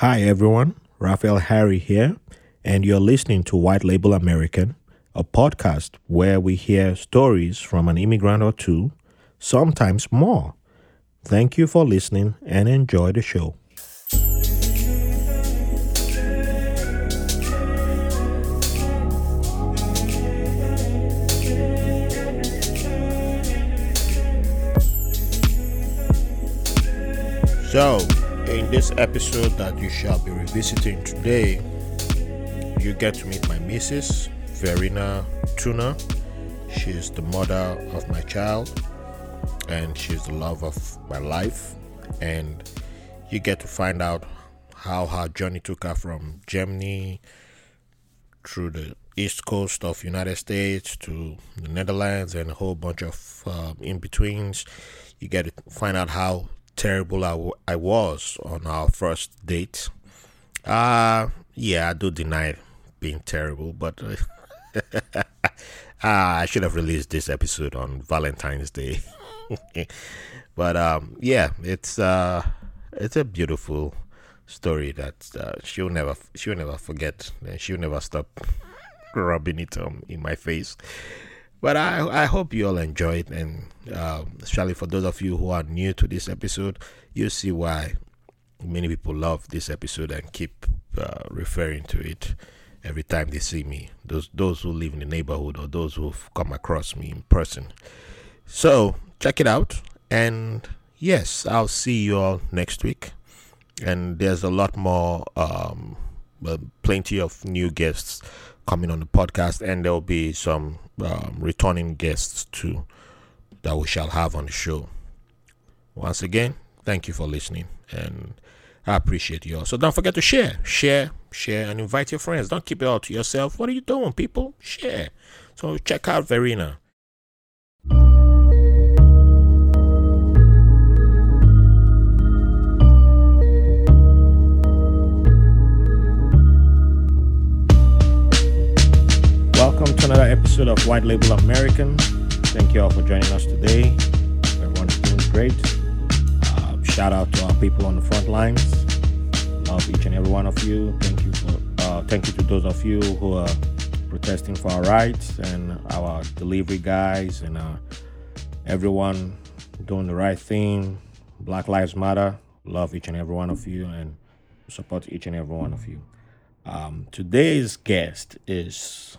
Hi, everyone. Raphael Harry here, and you're listening to White Label American, a podcast where we hear stories from an immigrant or two, sometimes more. Thank you for listening and enjoy the show. So, this episode that you shall be revisiting today, you get to meet my missus, Verena Tuna. She's the mother of my child and she's the love of my life. And you get to find out how her journey took her from Germany through the east coast of United States to the Netherlands and a whole bunch of uh, in betweens. You get to find out how terrible I, w- I was on our first date. Uh, yeah, I do deny being terrible, but uh, uh, I should have released this episode on Valentine's Day. but um, yeah, it's uh, it's a beautiful story that uh, she'll never she'll never forget, and she'll never stop rubbing it um, in my face. But I, I hope you all enjoy it, and um, especially for those of you who are new to this episode, you see why many people love this episode and keep uh, referring to it every time they see me. Those those who live in the neighborhood or those who've come across me in person. So check it out, and yes, I'll see you all next week. And there's a lot more, um, plenty of new guests coming on the podcast, and there'll be some um, returning guests too that we shall have on the show. Once again, thank you for listening, and I appreciate you all. So don't forget to share, share, share, and invite your friends. Don't keep it all to yourself. What are you doing, people? Share. So check out Verena. Welcome to another episode of White Label American. Thank you all for joining us today. Everyone's doing great. Uh, shout out to our people on the front lines. Love each and every one of you. Thank you for uh, thank you to those of you who are protesting for our rights and our delivery guys and uh, everyone doing the right thing. Black Lives Matter. Love each and every one of you and support each and every one of you. Um, today's guest is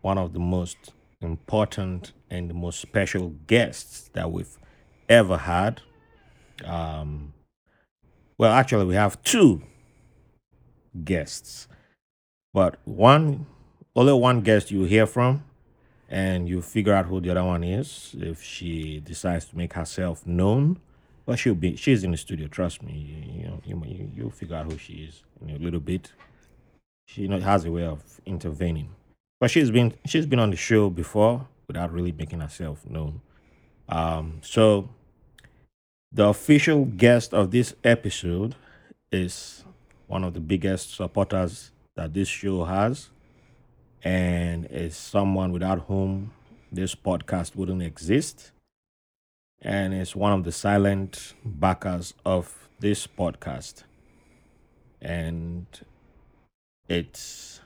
one of the most important and the most special guests that we've ever had. Um, well, actually, we have two guests, but one only one guest you hear from, and you figure out who the other one is if she decides to make herself known. But she'll be she's in the studio. Trust me. You, you know you you figure out who she is in a little bit. She you know, has a way of intervening. But she's been she's been on the show before without really making herself known. Um, so the official guest of this episode is one of the biggest supporters that this show has, and is someone without whom this podcast wouldn't exist, and is one of the silent backers of this podcast. And it's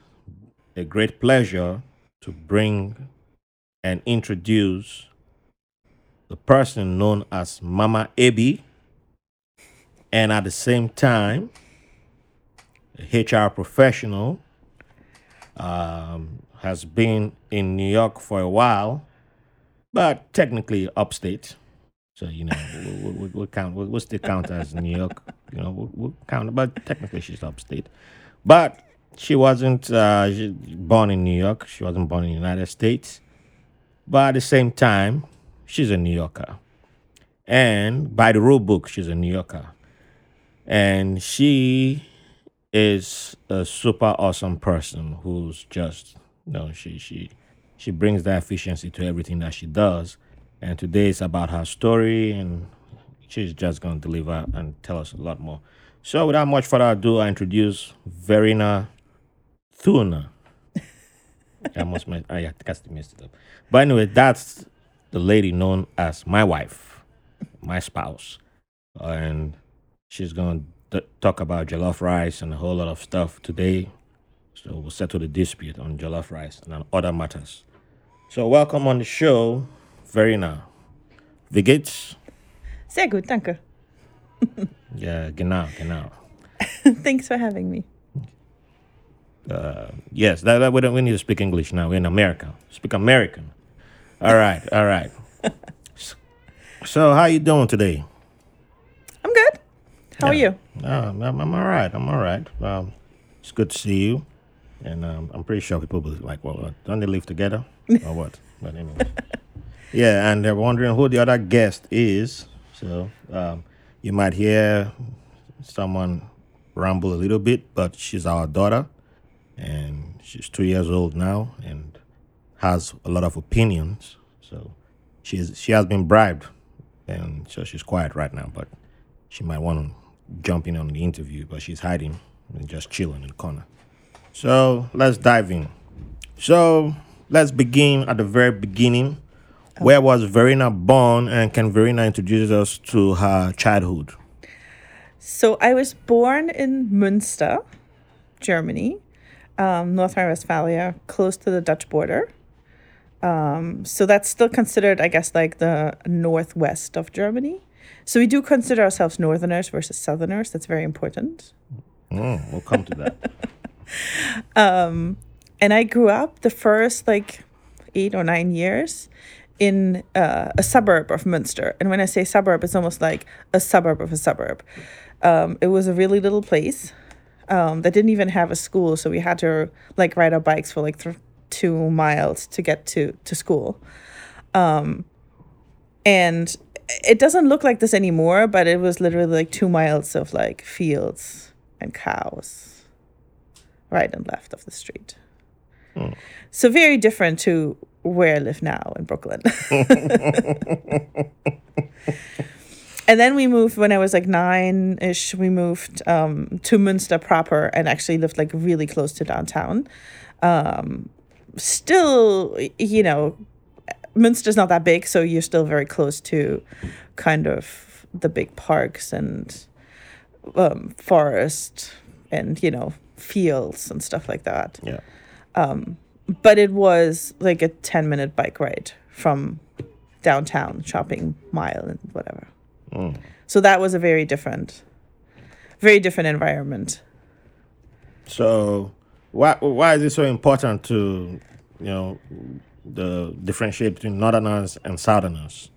a great pleasure to bring and introduce the person known as Mama Ebi, and at the same time, a HR professional, um, has been in New York for a while, but technically upstate. So you know, we'll, we'll, we'll count. We'll, we'll still count as New York. You know, we'll, we'll count, but technically she's upstate. But she wasn't uh, born in New York. She wasn't born in the United States. But at the same time, she's a New Yorker. And by the rule book, she's a New Yorker. And she is a super awesome person who's just, you know, she, she, she brings that efficiency to everything that she does. And today is about her story, and she's just going to deliver and tell us a lot more. So, without much further ado, I introduce Verena Thuna. I must, mess- I think I still messed it up. But anyway, that's the lady known as my wife, my spouse, and she's gonna talk about jollof rice and a whole lot of stuff today. So we'll settle the dispute on jollof rice and on other matters. So welcome on the show, Verena. Wie geht's? Sehr gut, danke. Yeah, genau, genau. Thanks for having me. Yes, that, that we don't we need to speak English now. We're in America. Speak American. All right, all right. So how you doing today? I'm good. How are you? Uh, I'm, I'm all right. I'm all right. Um, it's good to see you, and um, I'm pretty sure people will be like, "Well, what, don't they live together or what?" But anyway, yeah, and they're wondering who the other guest is. So um, you might hear someone ramble a little bit, but she's our daughter, and she's two years old now, and has a lot of opinions. So she's she has been bribed, and so she's quiet right now, but she might want to jump in on the interview, but she's hiding and just chilling in the corner. So let's dive in. So let's begin at the very beginning. Oh. Where was Verena born, and can Verena introduce us to her childhood? So I was born in Münster, Germany, um, North Rhine-Westphalia, close to the Dutch border. Um, so that's still considered, I guess, like the northwest of Germany. So we do consider ourselves Northerners versus Southerners. That's very important. Mm, we'll come to that. um, and I grew up the first like eight or nine years in uh, a suburb of Münster. And when I say suburb, it's almost like a suburb of a suburb. Um, it was a really little place um, that didn't even have a school, so we had to like ride our bikes for like th- two miles to get to to school. Um, and it doesn't look like this anymore, but it was literally like two miles of like fields and cows, right and left of the street. So very different to where I live now in Brooklyn. and then we moved when I was like nine ish. We moved um, to Münster proper and actually lived like really close to downtown. Um, still, you know, Münster's not that big, so you're still very close to kind of the big parks and um, forest and you know fields and stuff like that Yeah. but it was like a 10 minute bike ride from downtown shopping mile and whatever so that was a very different very different environment So why why is it so important to you know the differentiate between northerners and southerners?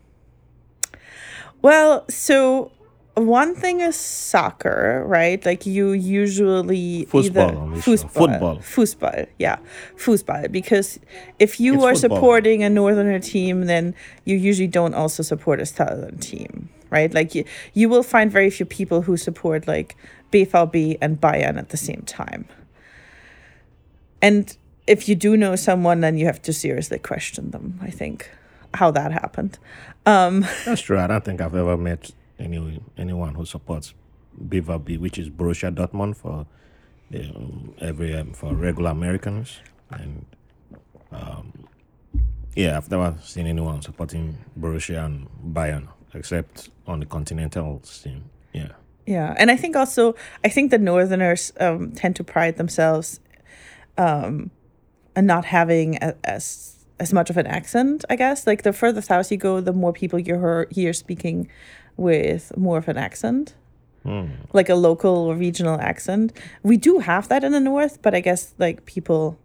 well so one thing is soccer right like you usually Fußball either on this show. football Football. football yeah football because if you It's are football. supporting a northerner team then you usually don't also support a southern team right? Like you, you will find very few people who support like BVB and Bayern at the same time. And if you do know someone then you have to seriously question them i think how that happened. Um That's true. I don't think I've ever met any anyone who supports BVB, which is Borussia Dortmund for um, every um, for regular Americans, and um, yeah, I've never seen anyone supporting Borussia and Bayern except on the continental scene. Yeah, Yeah, and I think also I think the Northerners um, tend to pride themselves um, on not having a, as as much of an accent. I guess like the further south you go, the more people you hear hear speaking with more of an accent, like a local or regional accent. We do have that in the north, but I guess like people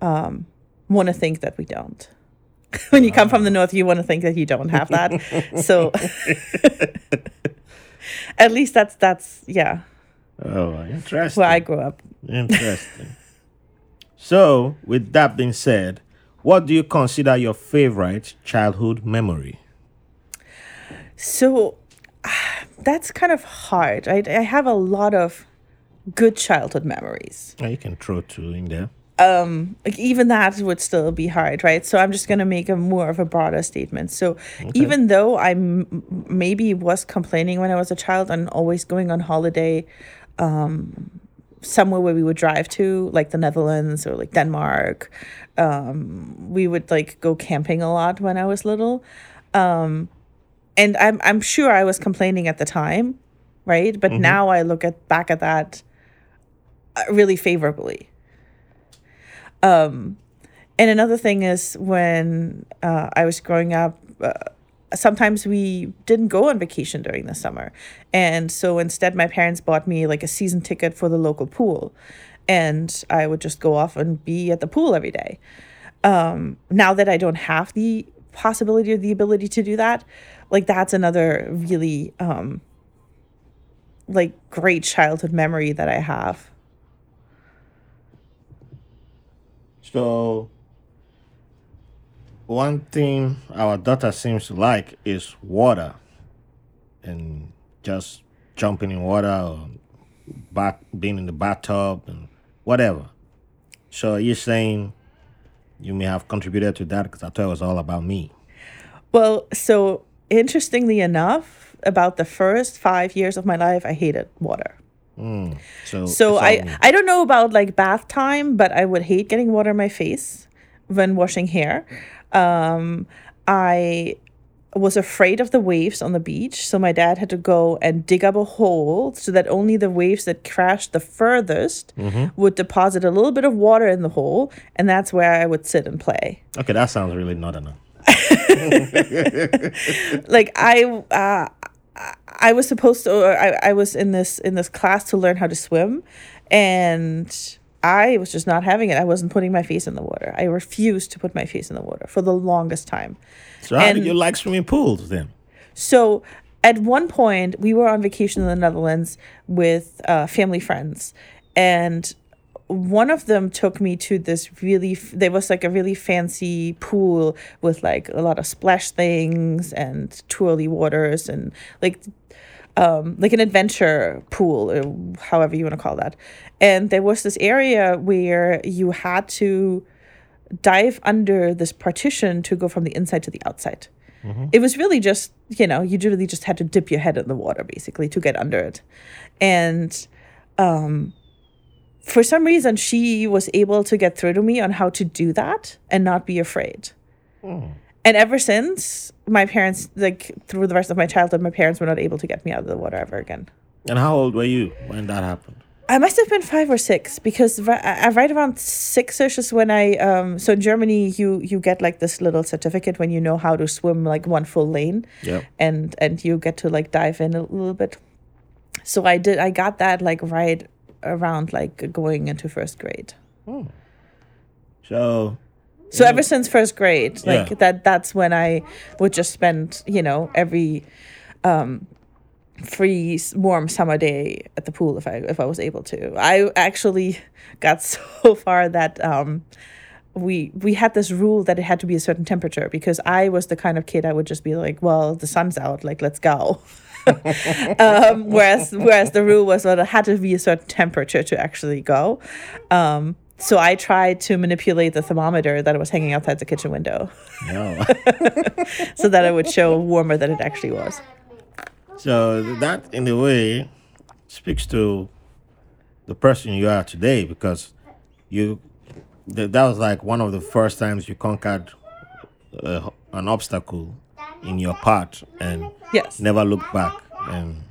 um, want to think that we don't. when you come from the north, you want to think that you don't have that. so at least that's that's yeah oh, interesting. where I grew up. Interesting. so, with that being said, what do you consider your favorite childhood memory? So that's kind of hard. I I have a lot of good childhood memories. Oh, you can throw two in there. Like even that would still be hard, right? So I'm just gonna make a more of a broader statement. So even though I m- maybe was complaining when I was a child and always going on holiday, um, somewhere where we would drive to, like the Netherlands or like Denmark, um, we would like go camping a lot when I was little. Um, and I'm I'm sure I was complaining at the time, right? But now I look at back at that uh, really favorably. Um, and another thing is when uh, I was growing up, uh, sometimes we didn't go on vacation during the summer. And so instead, my parents bought me like a season ticket for the local pool. And I would just go off and be at the pool every day. Um, now that I don't have the possibility or the ability to do that, like that's another really um, like great childhood memory that I have. So, one thing our daughter seems to like is water and just jumping in water or being in the bathtub and whatever. So, you're saying you may have contributed to that because I thought it was all about me. Well, so interestingly enough, about the first five years of my life, I hated water. So, So it's I. I don't know about like bath time, but I would hate getting water in my face when washing hair. Um, I was afraid of the waves on the beach, so my dad had to go and dig up a hole so that only the waves that crashed the furthest would deposit a little bit of water in the hole, and that's where I would sit and play. Okay, that sounds really not enough. like I uh, I was supposed to I, I was in this in this class to learn how to swim and I was just not having it. I wasn't putting my face in the water. I refused to put my face in the water for the longest time. So, how And- did you like swimming pools then? So at one point, we were on vacation in the Netherlands with uh, family friends, and one of them took me to this really. f- There was like a really fancy pool with like a lot of splash things and twirly waters and like um, like an adventure pool, or however you want to call that. And there was this area where you had to dive under this partition to go from the inside to the outside. It was really just, you know, you really just had to dip your head in the water basically to get under it. And um, for some reason, she was able to get through to me on how to do that and not be afraid. And ever since, my parents, like through the rest of my childhood, my parents were not able to get me out of the water ever again. And how old were you when that happened? I must have been five or six because ri- right around six-ish is when I um so in Germany you you get like this little certificate when you know how to swim like one full lane yeah and and you get to like dive in a little bit. So I did I got that like right around like going into first grade. Oh. So, So ever since first grade, like Yeah. that that's when I would just spend, you know, every um free warm summer day at the pool if I if I was able to. I actually got so far that um we we had this rule that it had to be a certain temperature because I was the kind of kid I would just be like, well, the sun's out, like let's go. um, whereas whereas the rule was that it had to be a certain temperature to actually go. Um, so I tried to manipulate the thermometer that was hanging outside the kitchen window no. so that it would show warmer than it actually was. so, that in a way speaks to the person you are today because you, that was like one of the first times you conquered uh, an obstacle in your path and Yes. never look back. And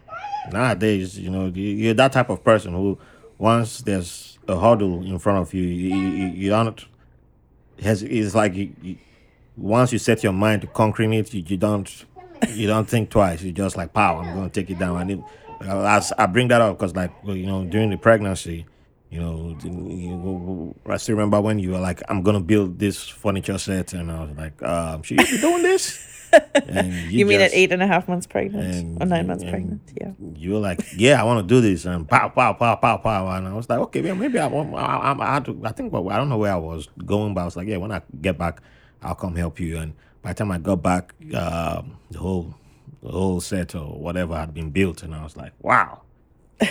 nowadays, you know, you- you're that type of person who, once there's a hurdle in front of you, you, you, you don't. Has it's like you, you, once you set your mind to conquering it, you, you don't you don't think twice. You just like, pow, I'm going to take it down. And it, I, I bring that up because, like, you know, during the pregnancy, you know, you, I still remember when you were like, I'm going to build this furniture set, and I was like, um, should you be doing this? And You mean at eight and a half months pregnant or nine months pregnant? Yeah. you were like, yeah, I want to do this, and pow, pow, pow, pow, pow, and I was like, okay, well, maybe I, want, I, I, I had to. I think, I don't know where I was going, but I was like, yeah, when I get back, I'll come help you. And by the time I got back, um, the whole, the whole set or whatever had been built, and I was like, wow,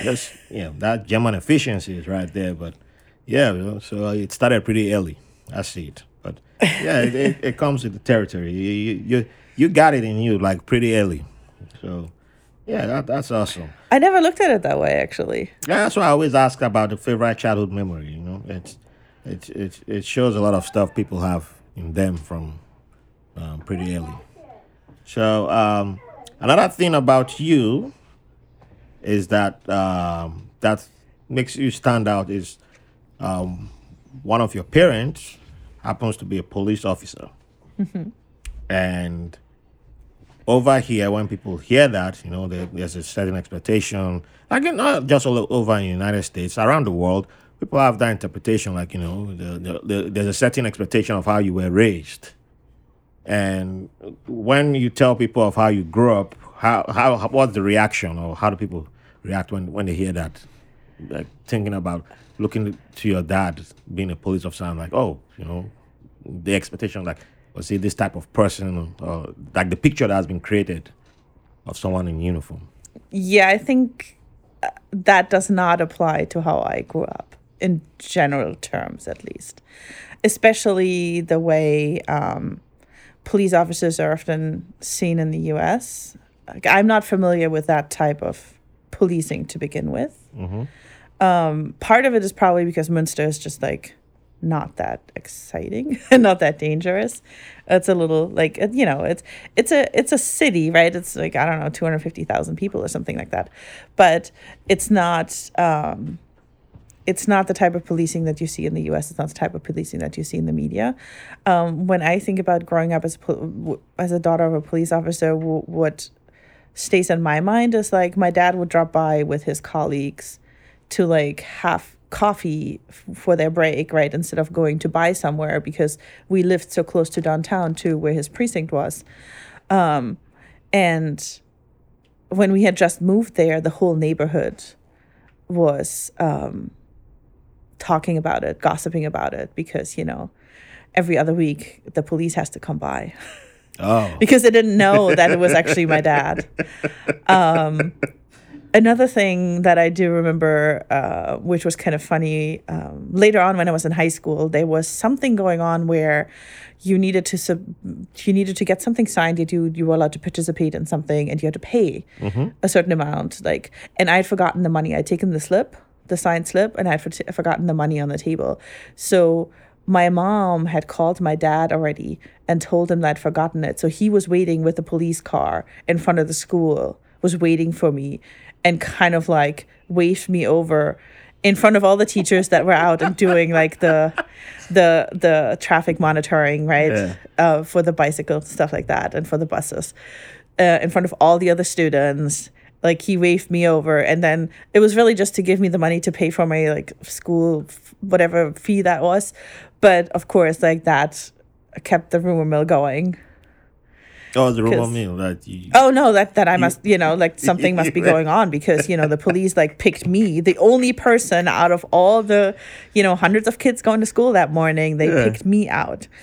just yeah, that German efficiency is right there. But yeah, you know, so it started pretty early. I see it, but yeah, it, it, it comes with the territory. You, you, you, you got it in you like pretty early, so. Yeah, that, that's awesome. I never looked at it that way actually. Yeah, that's why I always ask about the favorite childhood memory. You know, it's it it it shows a lot of stuff people have in them from um, pretty early. So um, another thing about you is that um, that makes you stand out is um, one of your parents happens to be a police officer, and over here when people hear that, you know, there, there's a certain expectation, like not just all over in the United States, around the world, people have that interpretation, like you know, the, the, the, there's a certain expectation of how you were raised, and when you tell people of how you grew up, how how what's the reaction, or how do people react when when they hear that? Like thinking about looking to your dad being a police officer, I'm like, oh, you know, the expectation, like, was he this type of person, or like the picture that has been created of someone in uniform? Yeah, I think uh, that does not apply to how I grew up in general terms, at least. Especially the way um, police officers are often seen in the US. I'm not familiar with that type of policing to begin with. Um, part of it is probably because Münster is just like not that exciting and not that dangerous. It's a little like you know it's it's a it's a city right. It's like I don't know two hundred fifty thousand people or something like that, but it's not. Um, it's not the type of policing that you see in the U.S. It's not the type of policing that you see in the media. Um, when I think about growing up as as a daughter of a police officer, what stays in my mind is like my dad would drop by with his colleagues to like have coffee f- for their break, right? Instead of going to buy somewhere because we lived so close to downtown to where his precinct was. Um, and when we had just moved there, the whole neighborhood was um, talking about it, gossiping about it, because you know, every other week the police has to come by Oh, because they didn't know that it was actually my dad. Um, another thing that I do remember, uh, which was kind of funny, um, later on when I was in high school, there was something going on where you needed to sub- you needed to get something signed. You you were allowed to participate in something, and you had to pay a certain amount. Like, and I had forgotten the money. I'd taken the slip, the signed slip, and I'd for- forgotten the money on the table. So my mom had called my dad already and told him that I'd forgotten it. So he was waiting with the police car in front of the school, was waiting for me, and kind of like waved me over in front of all the teachers that were out and doing like the the the traffic monitoring, right? Yeah. Uh, for the bicycle stuff like that and for the buses. Uh, in front of all the other students. Like he waved me over, and then it was really just to give me the money to pay for my like school, f- whatever fee that was. But of course, like that kept the rumor mill going. Oh, the rumor mill that you. Oh no, that that I must, you know, like something must be going on because you know the police like picked me, the only person out of all the, you know, hundreds of kids going to school that morning. They Yeah. picked me out.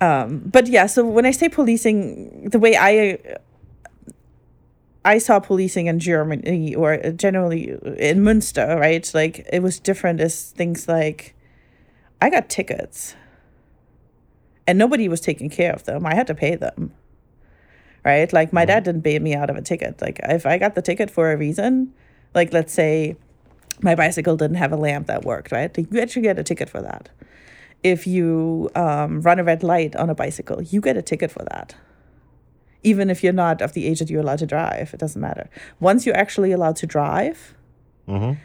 um, but yeah, so when I say policing, the way I I saw policing in Germany or generally in Münster, right? Like it was different as things like I got tickets and nobody was taking care of them. I had to pay them. Right? Like my dad didn't bail me out of a ticket. Like if I got the ticket for a reason, like let's say my bicycle didn't have a lamp that worked, right? You actually get a ticket for that. If you um, run a red light on a bicycle, you get a ticket for that. Even if you're not of the age that you're allowed to drive, it doesn't matter. Once you're actually allowed to drive, Mhm.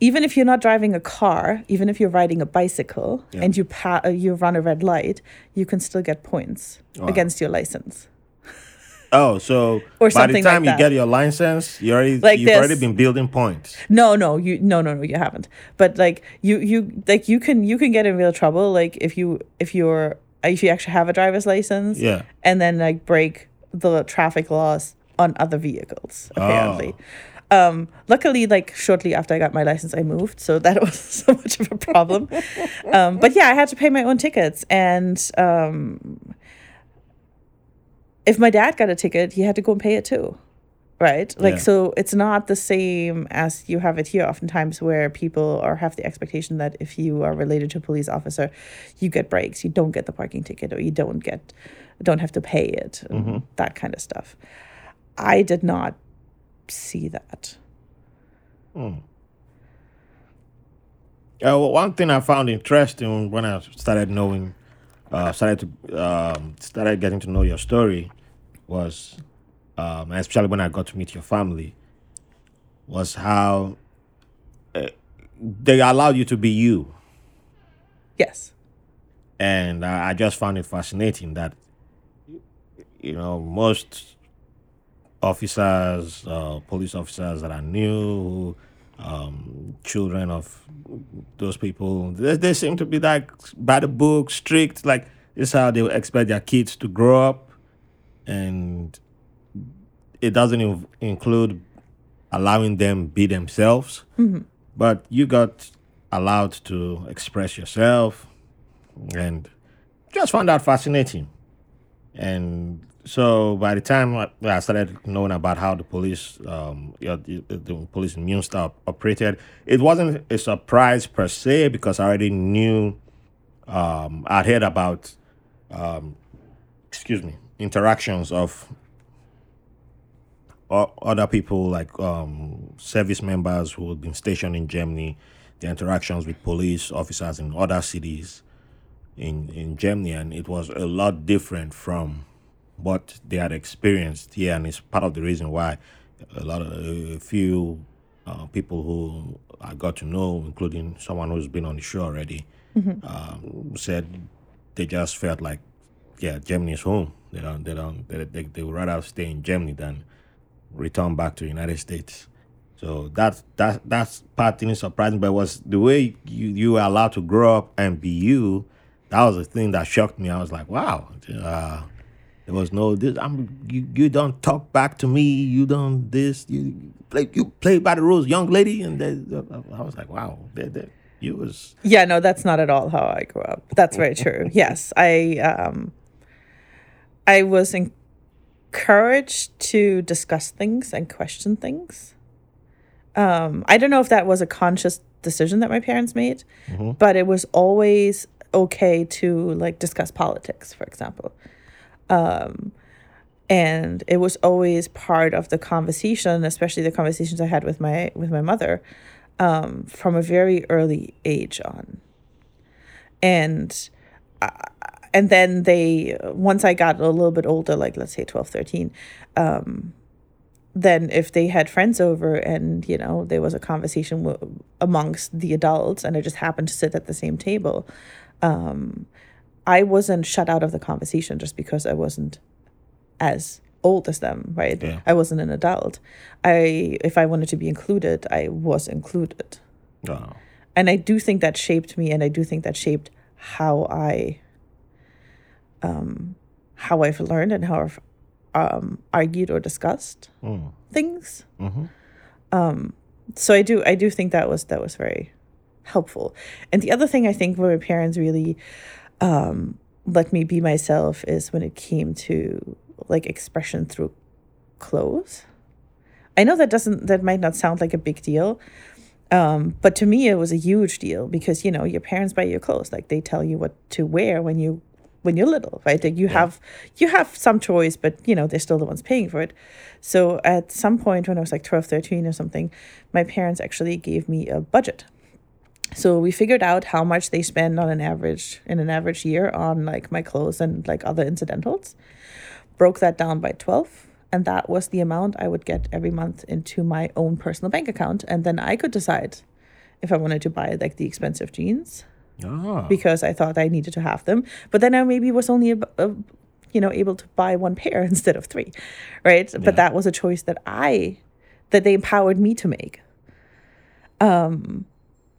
Even if you're not driving a car, even if you're riding a bicycle Yeah. and you pa- uh, you run a red light, you can still get points Wow. against your license. Oh, so Or by the something like time you get your license, you already Like you've already been building points. No, no, you no no no you haven't. But like you you like you can you can get in real trouble like if you if you're if you actually have a driver's license Yeah. and then like break the traffic laws on other vehicles apparently. Oh. Um luckily like shortly after I got my license I moved so that was so much of a problem. um but yeah, I had to pay my own tickets and um if my dad got a ticket, he had to go and pay it too. Right? Like Yeah. so it's not the same as you have it here oftentimes where people are have the expectation that if you are related to a police officer, you get breaks, you don't get the parking ticket or you don't get don't have to pay it, and that kind of stuff. I did not see that. Uh, well, one thing I found interesting when I started knowing, uh, started to um, started getting to know your story, was um, especially when I got to meet your family, was how uh, they allowed you to be you. Yes. And I, I just found it fascinating that, you know, most officers, uh, police officers that I knew, um, children of those people, they, they seem to be like by the book, strict. Like this is how they expect their kids to grow up, and it doesn't in- include allowing them be themselves. But you got allowed to express yourself, and just found that fascinating. And so by the time I I started knowing about how the police, um, you know, the, the police in Münster operated, it wasn't a surprise per se because I already knew, um, I'd heard about, um, excuse me, interactions of other people like um, service members who had been stationed in Germany, the interactions with police officers in other cities in, in Germany, and it was a lot different from what they had experienced here, and it's part of the reason why a lot of a few uh, people who I got to know, including someone who's been on the show already, um, said they just felt like, yeah, Germany is home. They don't, they don't, they, they, they would rather stay in Germany than return back to the United States. So that that that's part didn't surprise me, but it was the way you you were allowed to grow up and be you. That was the thing that shocked me. I was like, wow. Uh, there was no this. I'm you. You don't talk back to me. You don't this. You play. You play by the rules, young lady. And they, I was like, wow. You was Yeah, no, that's not at all how I grew up. That's very true. Yes, I um, I was encouraged to discuss things and question things. Um, I don't know if that was a conscious decision that my parents made, but it was always okay to like discuss politics, for example. Um, and it was always part of the conversation, especially the conversations I had with my with my mother, um, from a very early age on. And uh, and then they once I got a little bit older, like let's say 12, 13, um, then if they had friends over and you know there was a conversation w- amongst the adults and I just happened to sit at the same table, um, I wasn't shut out of the conversation just because I wasn't as old as them, right? Yeah. I wasn't an adult. I if I wanted to be included, I was included. And I do think that shaped me and I do think that shaped how I um how I've learned and how I've um argued or discussed mm, things. mhm. Um so I do I do think that was that was very helpful. And the other thing I think where my parents really um let me be myself is when it came to like expression through clothes. I know that doesn't that might not sound like a big deal. Um, but to me it was a huge deal because you know your parents buy your clothes like they tell you what to wear when you when you're little right like you have you have some choice but you know they're still the ones paying for it so at some point when i was like 12 13 or something my parents actually gave me a budget so we figured out how much they spend on an average in an average year on like my clothes and like other incidentals. Broke that down by 12 and that was the amount i would get every month into my own personal bank account. And then i could decide if i wanted to buy like the expensive jeans Ah, because i thought i needed to have them. But then i maybe was only ab- ab- you know able to buy one pair instead of three right? Yeah. but that was a choice that i that they empowered me to make. Um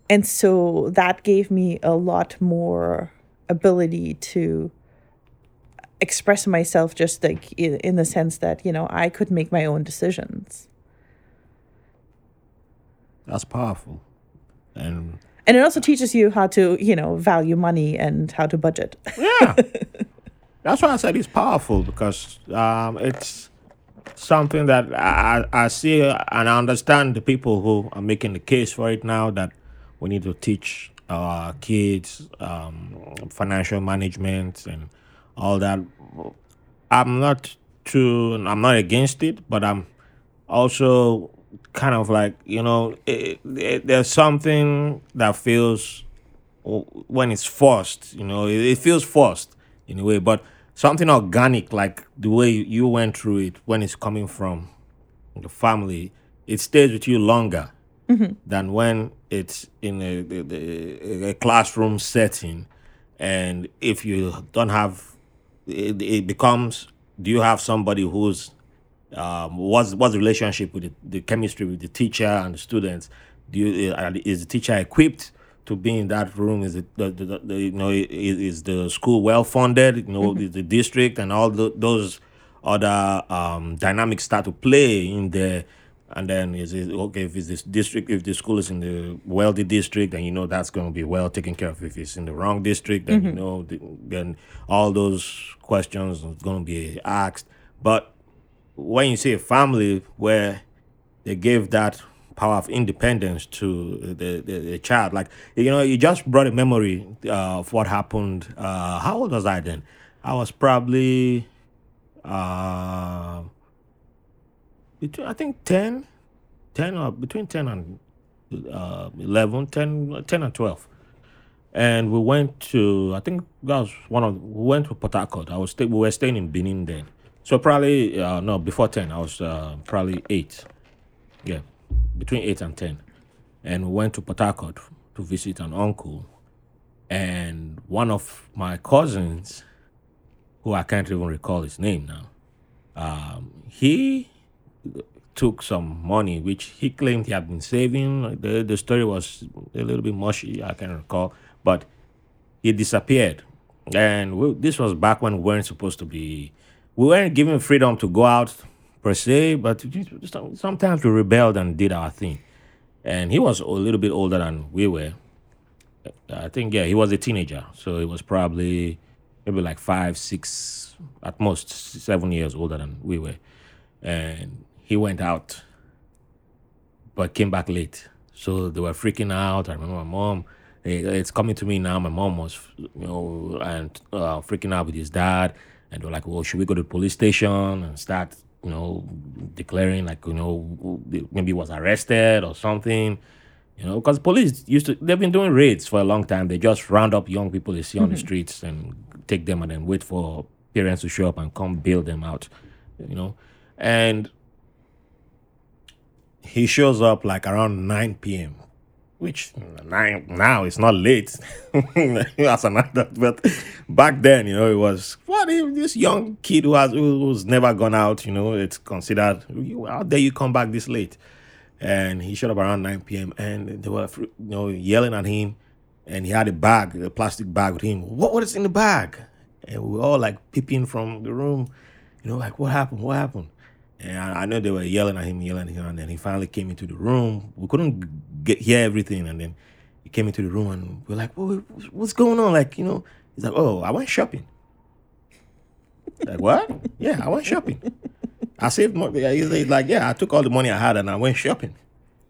and so that gave me a lot more ability to express myself just like in, in the sense that you know i could make my own decisions. That's powerful. And and it also teaches you how to you know value money and how to budget. Yeah, that's why I said it's powerful because um, it's something that I, I I see and I understand the people who are making the case for it now that we need to teach our kids um, financial management and all that. I'm not too. I'm not against it, but I'm also kind of like you know it, it, there's something that feels when it's forced you know it, it feels forced in a way but something organic like the way you went through it when it's coming from the family, it stays with you longer than when it's in a, a, a classroom setting. And if you don't have, it, it becomes, do you have somebody who's, um, what's, what's the relationship with the, the chemistry with the teacher and the students? Do you, uh, is the teacher equipped to be in that room? Is it, the, the, the, you know, is, is the school well funded? You know, is the district and all the, those other um, dynamics start to play in there. And then is it okay if it's this district, if the school is in the wealthy district, then you know that's going to be well taken care of. If it's in the wrong district, then you know the, then all those questions are going to be asked. But when you see a family where they gave that power of independence to the, the, the child, like you know, you just brought a memory uh, of what happened. Uh, how old was I then? I was probably uh, between I think 10, 10 or between 10 and uh, 11, 10, 10 and 12. And we went to, I think that was one of, we went to Port Harcourt. I was stay, we were staying in Benin then. So probably, uh, no, before 10, I was uh, probably 8. Yeah, between 8 and 10. And we went to Port Harcourt to visit an uncle. And one of my cousins, who I can't even recall his name now, um, he took some money which he claimed he had been saving. The, the story was a little bit mushy, I can't recall, but he disappeared. And we, this was back when we weren't supposed to be, we weren't given freedom to go out per se, but sometimes we rebelled and did our thing. And he was a little bit older than we were. I think, yeah, he was a teenager. So he was probably maybe like five, six, at most seven years older than we were. And he went out, but came back late. So they were freaking out. I remember my mom, it's coming to me now. My mom was, you know, and uh, freaking out with his dad. And they're like, well, should we go to the police station and start, you know, declaring like, you know, maybe he was arrested or something? You know, because police used to, they've been doing raids for a long time. They just round up young people they see on the streets and take them and then wait for parents to show up and come bail them out, you know. And he shows up like around 9 p.m., which nine, now it's not late as an adult, but back then, you know, it was what if this young kid who has who's never gone out, you know, it's considered "You- how dare you come back this late? And he showed up around 9 p.m. and they were you know yelling at him, and he had a bag, a plastic bag with him. What is in the bag? And we were all like peeping from the room, you know, like what happened? What happened? And I, I know they were yelling at him, yelling at him, and then he finally came into the room. We couldn't get hear everything, and then he came into the room, and we are like, what, "What's going on?" Like, you know, he's like, "Oh, I went shopping." like what? Yeah, I went shopping. I saved money. He's like, "Yeah, I took all the money I had and I went shopping."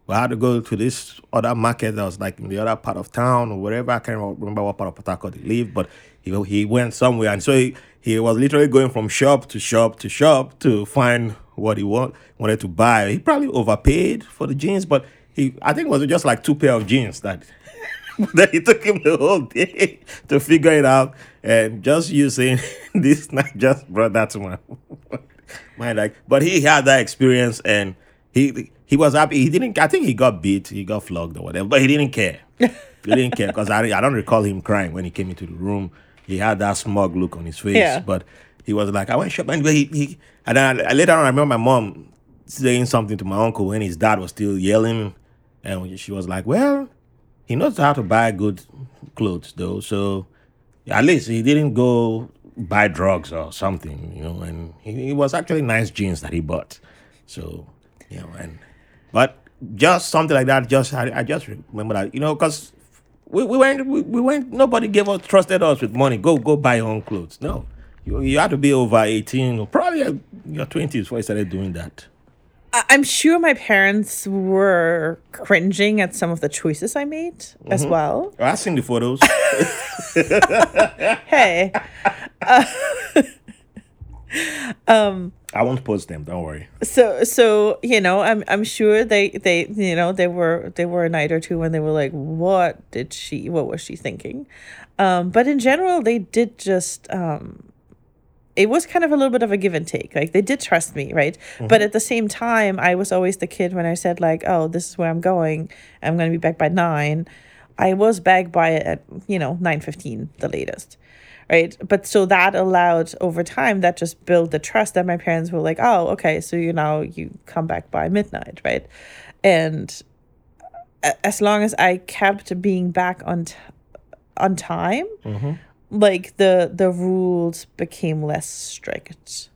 We had to go to this other market that was like in the other part of town or whatever. I can't remember what part of Port Harcourt he lived, but he he went somewhere, and so he, he was literally going from shop to shop to shop to find what he want, wanted to buy. He probably overpaid for the jeans, but he I think it was just like two pair of jeans that. then it took him the whole day to figure it out, and just you saying this night just brought that to my mind. Like, but he had that experience, and he he was happy. He didn't. I think he got beat, he got flogged or whatever, but he didn't care. he didn't care because I, I don't recall him crying when he came into the room. He had that smug look on his face, Yeah. but he was like, I went shopping. But he, he and then I, later on, I remember my mom saying something to my uncle when his dad was still yelling, and she was like, "Well, he knows how to buy good clothes, though. So at least he didn't go buy drugs or something, you know. And it was actually nice jeans that he bought. So you know, and but just something like that. Just I, I just remember that, you know, because we, we went we, we went. Nobody gave us trusted us with money. Go go buy your own clothes. No, you you had to be over eighteen or probably your twenties before you started doing that. I'm sure my parents were cringing at some of the choices I made as well. Oh, I've seen the photos. Hey, um, I won't post them. Don't worry. so so you know, I'm I'm sure they they you know they were they were a night or two when they were like, what did she? What was she thinking? Um, but in general, they did just um, it was kind of a little bit of a give and take. Like they did trust me, right? Mm-hmm. But at the same time, I was always the kid when I said like, "Oh, this is where I'm going. I'm going to be back by 9." I was back by at, you know, 9:15 the latest. Right? But so that allowed over time that just built the trust that my parents were like, "Oh, okay, so you now you come back by midnight, right?" And as long as I kept being back on t- on time, mm-hmm. Like the the rules became less strict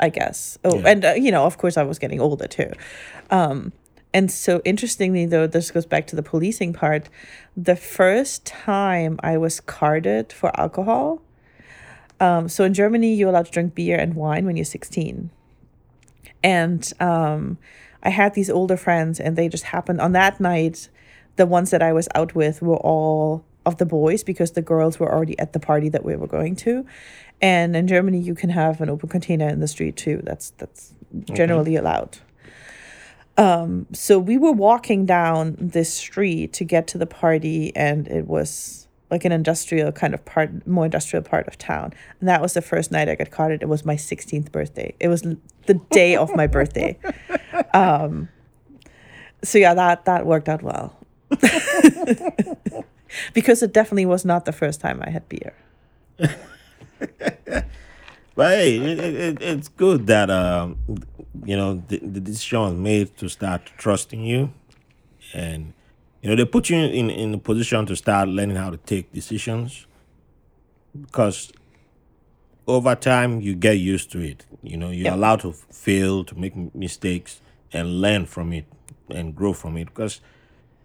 i guess. Oh Yeah. and uh, you know of course i was getting older too. Um and so interestingly though this goes back to the policing part the first time i was carded for alcohol um so in germany you're allowed to drink beer and wine when you're 16 and um i had these older friends and they just happened on that night the ones that i was out with were all of the boys because the girls were already at the party that we were going to. And in germany you can have an open container in the street too. That's that's generally allowed. Um so we were walking down this street to get to the party and it was like an industrial kind of part more industrial part of town. And that was the first night i got caught. It was my 16th birthday. It was the day of my birthday. Um so yeah that that worked out well because it definitely was not the first time i had beer But hey, it, it, it- it's good that um, you know the, the decision was made to start trusting you, and you know they put you in in a position to start learning how to take decisions, because over time you get used to it. You know you're Yeah. allowed to fail, to make mistakes, and learn from it and grow from it. Because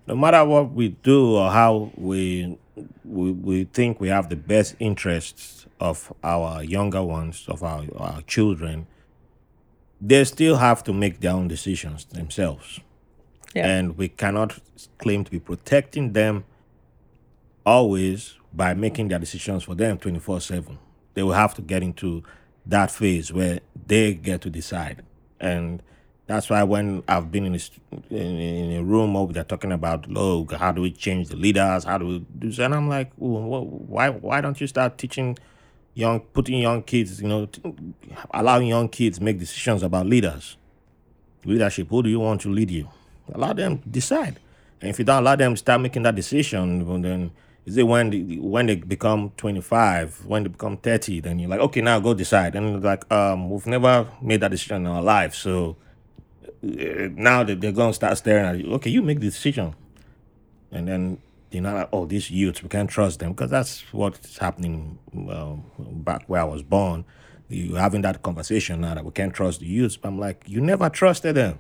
no matter what we do or how we we, we think we have the best interests of our younger ones of our, our children they still have to make their own decisions themselves. Yeah. And we cannot claim to be protecting them always by making their decisions for them 24/7 they will have to get into that phase where they get to decide. And that's why when I've been in a, in, a room where they're talking about, oh, how do we change the leaders? How do we do this? And I'm like, "Well, why why don't you start teaching young, putting young kids, you know, allowing young kids make decisions about leaders? leadership. Who do you want to lead you? Allow them decide. And if you don't allow them start making that decision, then is it when they, when they become 25, when they become 30, then you're like, okay, now go decide. And like, um, we've never made that decision in our life. So now that they're going to start staring at you, okay, you make the decision. And then they're not like, oh, these youths, we can't trust them. Because that's what's happening um, back where I was born. You having that conversation now that we can't trust the youths. But I'm like, you never trusted them.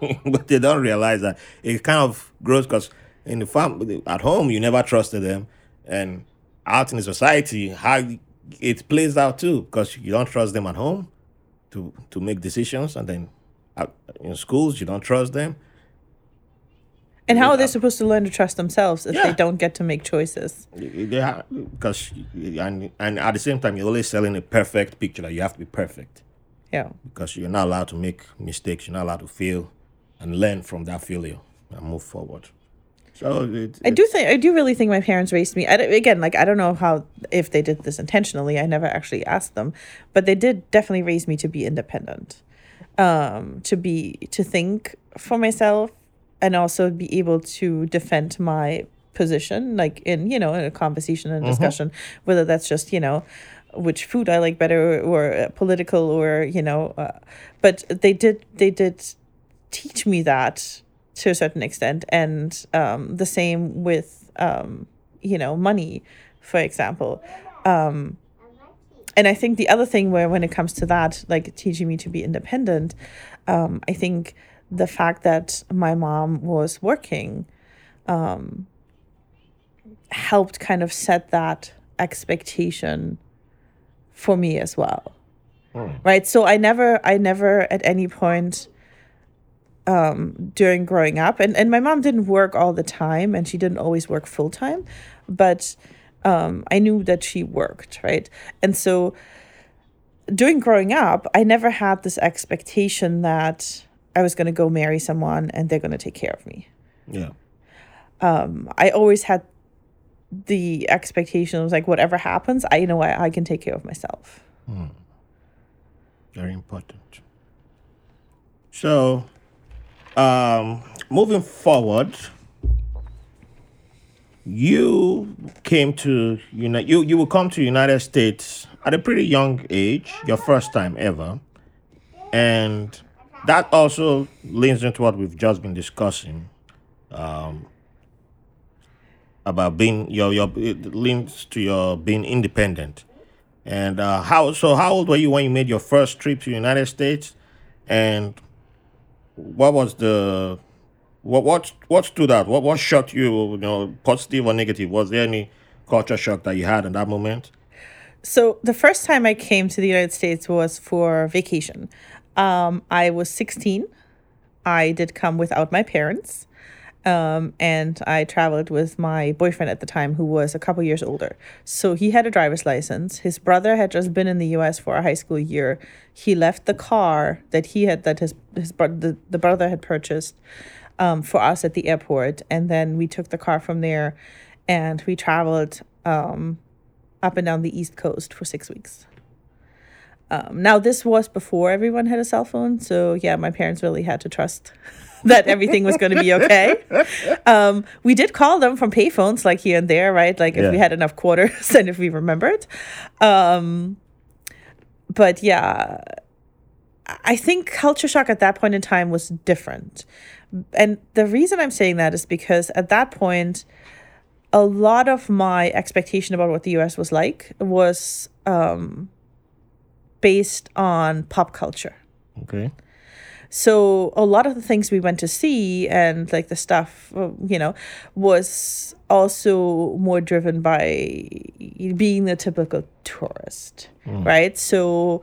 but they don't realize that it kind of grows because in the family, at home, you never trusted them. And out in the society, how it plays out too because you don't trust them at home to, to make decisions. And then out in schools, you don't trust them. and how are they supposed to learn to trust themselves if they don't get to make choices? Ha- because and and at the same time you're always selling a perfect picture that you have to be perfect. Yeah. Because you're not allowed to make mistakes you're not allowed to fail and learn from that failure and move forward. So it, I do think I do really think my parents raised me. I don't- again, like I don't know how if they did this intentionally. I never actually asked them, but they did definitely raise me to be independent, um, to be to think for myself, and also be able to defend my position, like in you know in a conversation and discussion, whether that's just you know which food I like better or uh, political or you know, uh, but they did they did teach me that to a certain extent. And um, the same with um, you know money for example. Um, and i think the other thing where when it comes to that like teaching me to be independent um, i think the fact that my mom was working um, helped kind of set that expectation for me as well. Right? So i never i never at any point um, during growing up and, and my mom didn't work all the time and she didn't always work full time but um, i knew that she worked right? And so during growing up i never had this expectation that i was going to go marry someone and they're going to take care of me. Yeah. Um, i always had the expectation of like whatever happens i you know I, I can take care of myself. Very important. So, um, moving forward, you came to United. You you will come to United States at a pretty young age, your first time ever, and that also leans into what we've just been discussing. Um, about being your your it links to your being independent and uh, how so how old were you when you made your first trip to united states and what was the what what what stood out what what shocked you you know positive or negative was there any culture shock that you had in that moment So the first time I came to the United States was for vacation. Um, I was 16. I did come without my parents. Um, and I traveled with my boyfriend at the time, who was a couple years older. So he had a driver's license. His brother had just been in the U.S. for a high school year. He left the car that he had that his his bro- the, the brother had purchased um, for us at the airport, and then we took the car from there, and we traveled um, up and down the East Coast for six weeks. Um, now this was before everyone had a cell phone, so yeah, my parents really had to trust that everything was going to be okay. Um, we did call them from payphones, like here and there, right? Like if we had enough quarters and if we remembered. Um, but yeah, I think culture shock at that point in time was different. And the reason I'm saying that is because at that point, a lot of my expectation about what the US was like was um, based on pop culture. okay So a lot of the things we went to see and like the stuff, uh, you know, was also more driven by being the typical tourist, right? So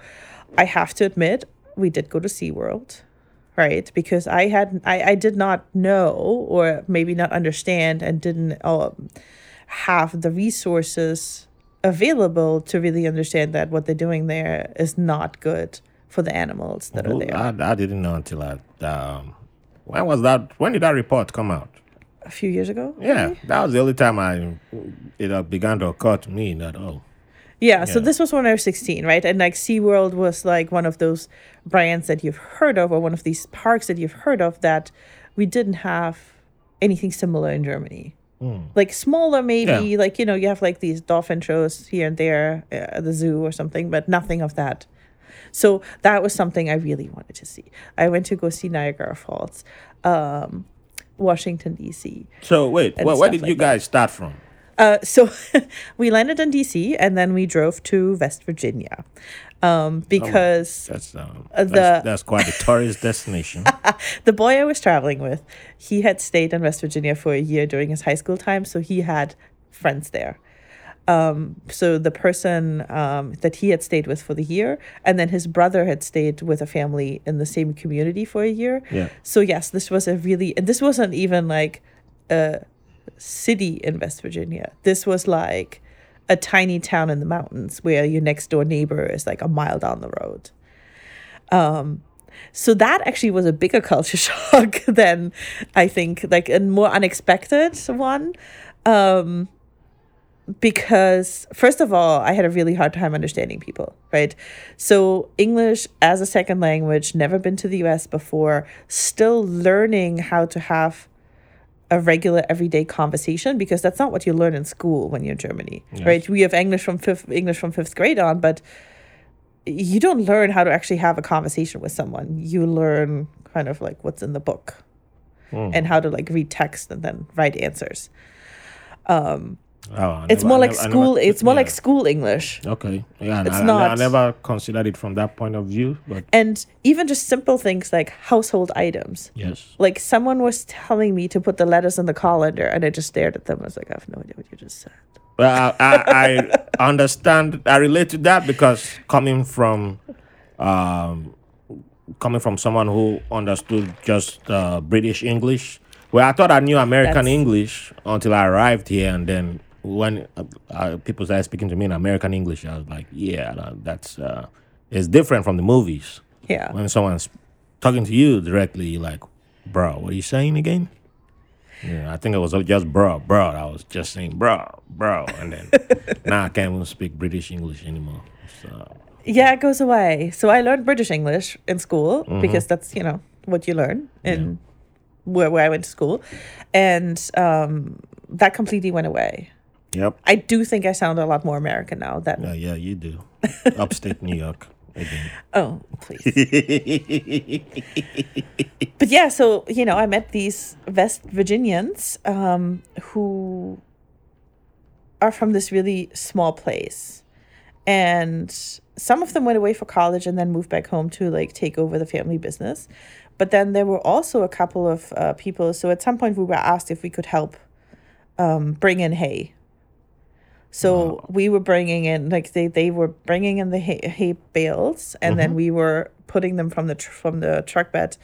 I have to admit, we did go to SeaWorld, right? Because I had, I, I did not know or maybe not understand and didn't um, have the resources available to really understand that what they're doing there is not good for the animals that are there. I, I didn't know until I um when was that when did that report come out a few years ago. yeah that was the only time i it began to occur to me that oh Yeah, so this was when I was 16, right? And like SeaWorld was like one of those brands that you've heard of or one of these parks that you've heard of that we didn't have anything similar in Germany. Like smaller maybe. Yeah. like you know, you have like these dolphin shows here and there uh, at the zoo or something, but nothing of that. So that was something I really wanted to see. I went to go see Niagara Falls, um, Washington D.C. so wait And where, did like you that. guys start from Uh, so we landed in DC and then we drove to West Virginia um, because that's um Uh, that's, the- that's quite a tourist destination the boy I was traveling with, he had stayed in West Virginia for a year during his high school time, so he had friends there. Um, so the person um, that he had stayed with for the year, and then his brother had stayed with a family in the same community for a year. Yeah. So yes, this was a really, and this wasn't even like a city in West Virginia. This was like a tiny town in the mountains where your next door neighbor is like a mile down the road. Um, so that actually was a bigger culture shock than I think like a more unexpected one. Um, because first of all, I had a really hard time understanding people, right? So English as a second language, never been to the US before, still learning how to have a regular everyday conversation because that's not what you learn in school when you're in Germany, right? We have English from fifth English from fifth grade on, but you don't learn how to actually have a conversation with someone. You learn kind of like what's in the book hmm. and how to like read text and then write answers. Um, oh, I It's never- more like never- school. never- it's more yeah. like school English. okay yeah It's I, I- not- I never considered it from that point of view but And even just simple things like household items. yes Like someone was telling me to put the letters in the colander, and I just stared at them. I was like, I have no idea what you just said. Well, I, I, I understand. I relate to that because coming from, um, coming from someone who understood just uh, British English. Well, I thought I knew American That's- English until I arrived here, and then when uh, uh, people started speaking to me in American English, I was like, "Yeah, that's uh, it's different from the movies." Yeah. When someone's talking to you directly, you're like, "Bro, what are you saying again?" Yeah, I think it was just bro, bro. I was just saying bro, bro, and then now I can't even speak British English anymore. So yeah, it goes away. So I learned British English in school Mm-hmm. because that's you know what you learn in where, where I went to school, and um, that completely went away. Yep. I do think I sound a lot more American now than Yeah, yeah, you do. Upstate New York again. oh please. but yeah, so you know, I met these West Virginians um, who are from this really small place, and some of them went away for college and then moved back home to like take over the family business. But then there were also a couple of uh, people. So at some point, we were asked if we could help um, bring in hay. So we were bringing in like they they were bringing in the hay, hay bales, and then we were putting them from the tr- from the truck bed,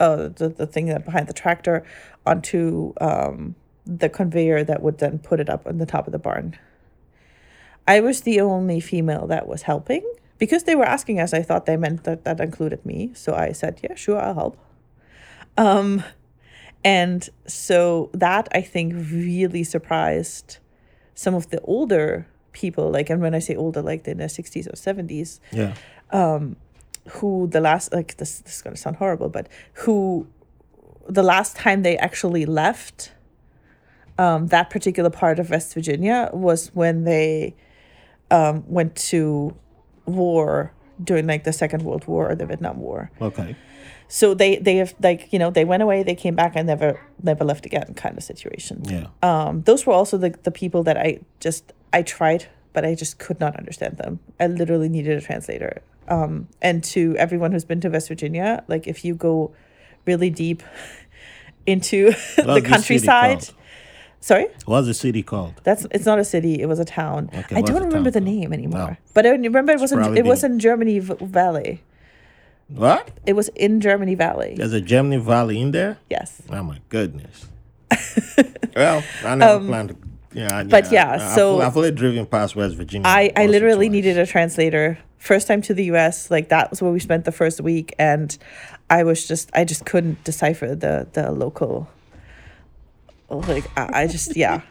uh, the the thing that behind the tractor, onto um, the conveyor that would then put it up on the top of the barn. I was the only female that was helping because they were asking us. I thought they meant that that included me, so I said, "Yeah, sure, I'll help." Um, and so that I think really surprised some of the older people. Like, and when I say older, like in their sixties or seventies, Yeah. who the last like this this is gonna sound horrible, but who the last time they actually left um, that particular part of West Virginia was when they um, went to war during like the Second World War or the Vietnam War. Okay. So they they have like you know they went away, they came back and never never left again kind of situation. Yeah. Um, those were also the the people that I just I tried, but I just could not understand them. I literally needed a translator. Um, and to everyone who's been to West Virginia, like if you go really deep into the countryside, sorry, What's the city called? that's it's not a city; it was a town. Okay, I don't remember the name anymore, No. but I remember it was in, probably it was in Germany v- Valley. What? It was in Germany Valley. There's a Germany Valley in there? Yes. Oh my goodness. well, I never planned to. Yeah, Um, but yeah, I, so- I've, only driven past West Virginia. I, I literally needed a translator. First time to the US, like that was where we spent the first week and I was just I just couldn't decipher the the local like I, I just yeah.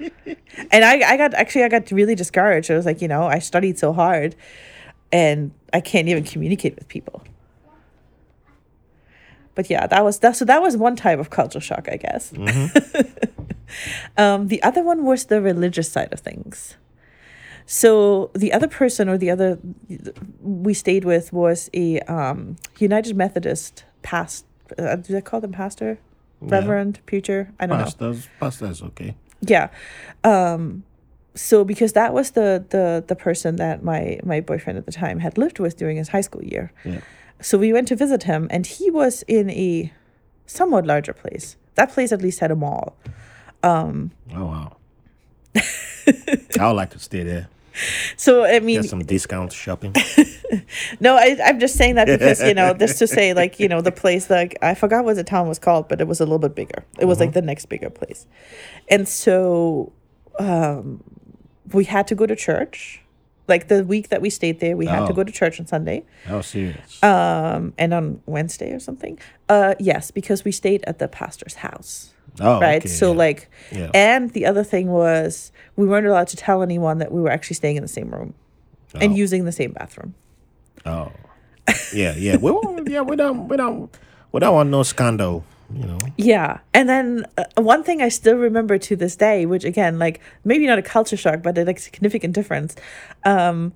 And I, I got actually I got really discouraged. I was like, you know, I studied so hard and I can't even communicate with people. But yeah, that was that so that was one type of culture shock, I guess. um, the other one was the religious side of things. So the other person or the other we stayed with was a um, United Methodist past. Uh, do they call them pastor, reverend, preacher? I don't know. Pastors, pastors, okay. Yeah. Um, so because that was the the the person that my my boyfriend at the time had lived with during his high school year. Yeah. So we went to visit him, and he was in a somewhat larger place. That place at least had a mall. Oh wow. I would like to stay there. So I mean, Get some discount shopping. No, I, I'm just saying that because you know, just to say like you know the place like I forgot what the town was called, but it was a little bit bigger. It was like the next bigger place, and so um, we had to go to church. Like the week that we stayed there, we had to Oh. go to church on Sunday, How serious? um, and on Wednesday or something. Uh, yes, because we stayed at the pastor's house oh, right? okay, so yeah. like, Yeah. and the other thing was we weren't allowed to tell anyone that we were actually staying in the same room and Oh. using the same bathroom. Oh, yeah, yeah. We won't, yeah, we don't, we don't, we don't want no scandal. You know. Yeah, and then uh, one thing I still remember to this day, which again, like maybe not a culture shock, but a like significant difference. Um,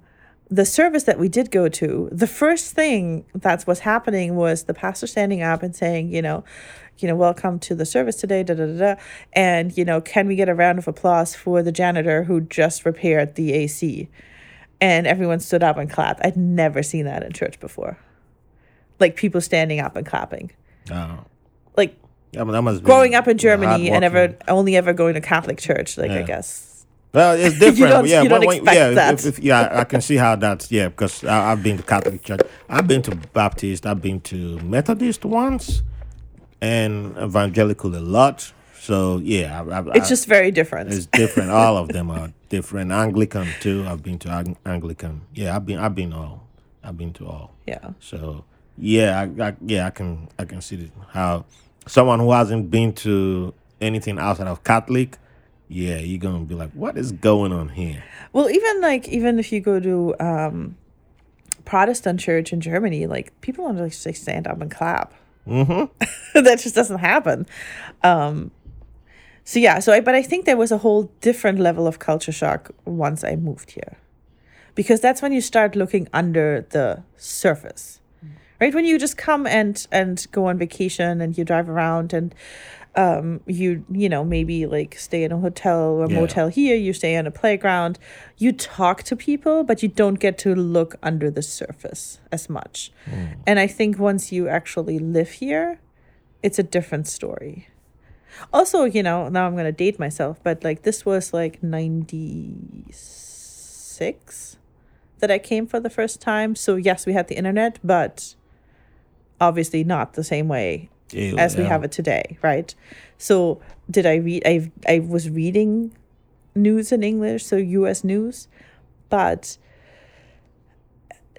the service that we did go to, the first thing that's what's happening was the pastor standing up and saying, you know, you know, welcome to the service today, da da da da, and you know, can we get a round of applause for the janitor who just repaired the AC? And everyone stood up and clapped. I'd never seen that in church before, like people standing up and clapping, Oh, yeah, but that must be growing up in Germany and ever only ever going to Catholic church, like I guess. Well, it's different. yeah, you don't when- when- yeah, if- that. If, yeah, I can see how that's yeah because I, I've been to Catholic church, I've been to Baptist, I've been to Methodist once, and Evangelical a lot. So yeah, I, I, It's I- just very different. it's different. All of them are different. Anglican too. I've been to Ang- Anglican. Yeah, I've been. I've been all. I've been to all. yeah. So yeah, I, I yeah I can I can see how someone who hasn't been to anything outside of Catholic, yeah, you're gonna be like, what is going on here? Well, even like even if you go to um Protestant church in Germany, like people don't just like stand up and clap. Mm-hmm. that just doesn't happen. Um, so yeah, so I but I think there was a whole different level of culture shock once I moved here, because that's when you start looking under the surface, right? When you just come and and go on vacation and you drive around and um, you you know maybe like stay in a hotel or Yeah. motel here you stay on a playground you talk to people but you don't get to look under the surface as much and i think once you actually live here it's a different story also you know now i'm going to date myself but like this was like 96 that i came for the first time so yes we had the internet but obviously not the same way Ew, as we yeah. have it today, right? So did I read? I I was reading news in English, so U.S. news, but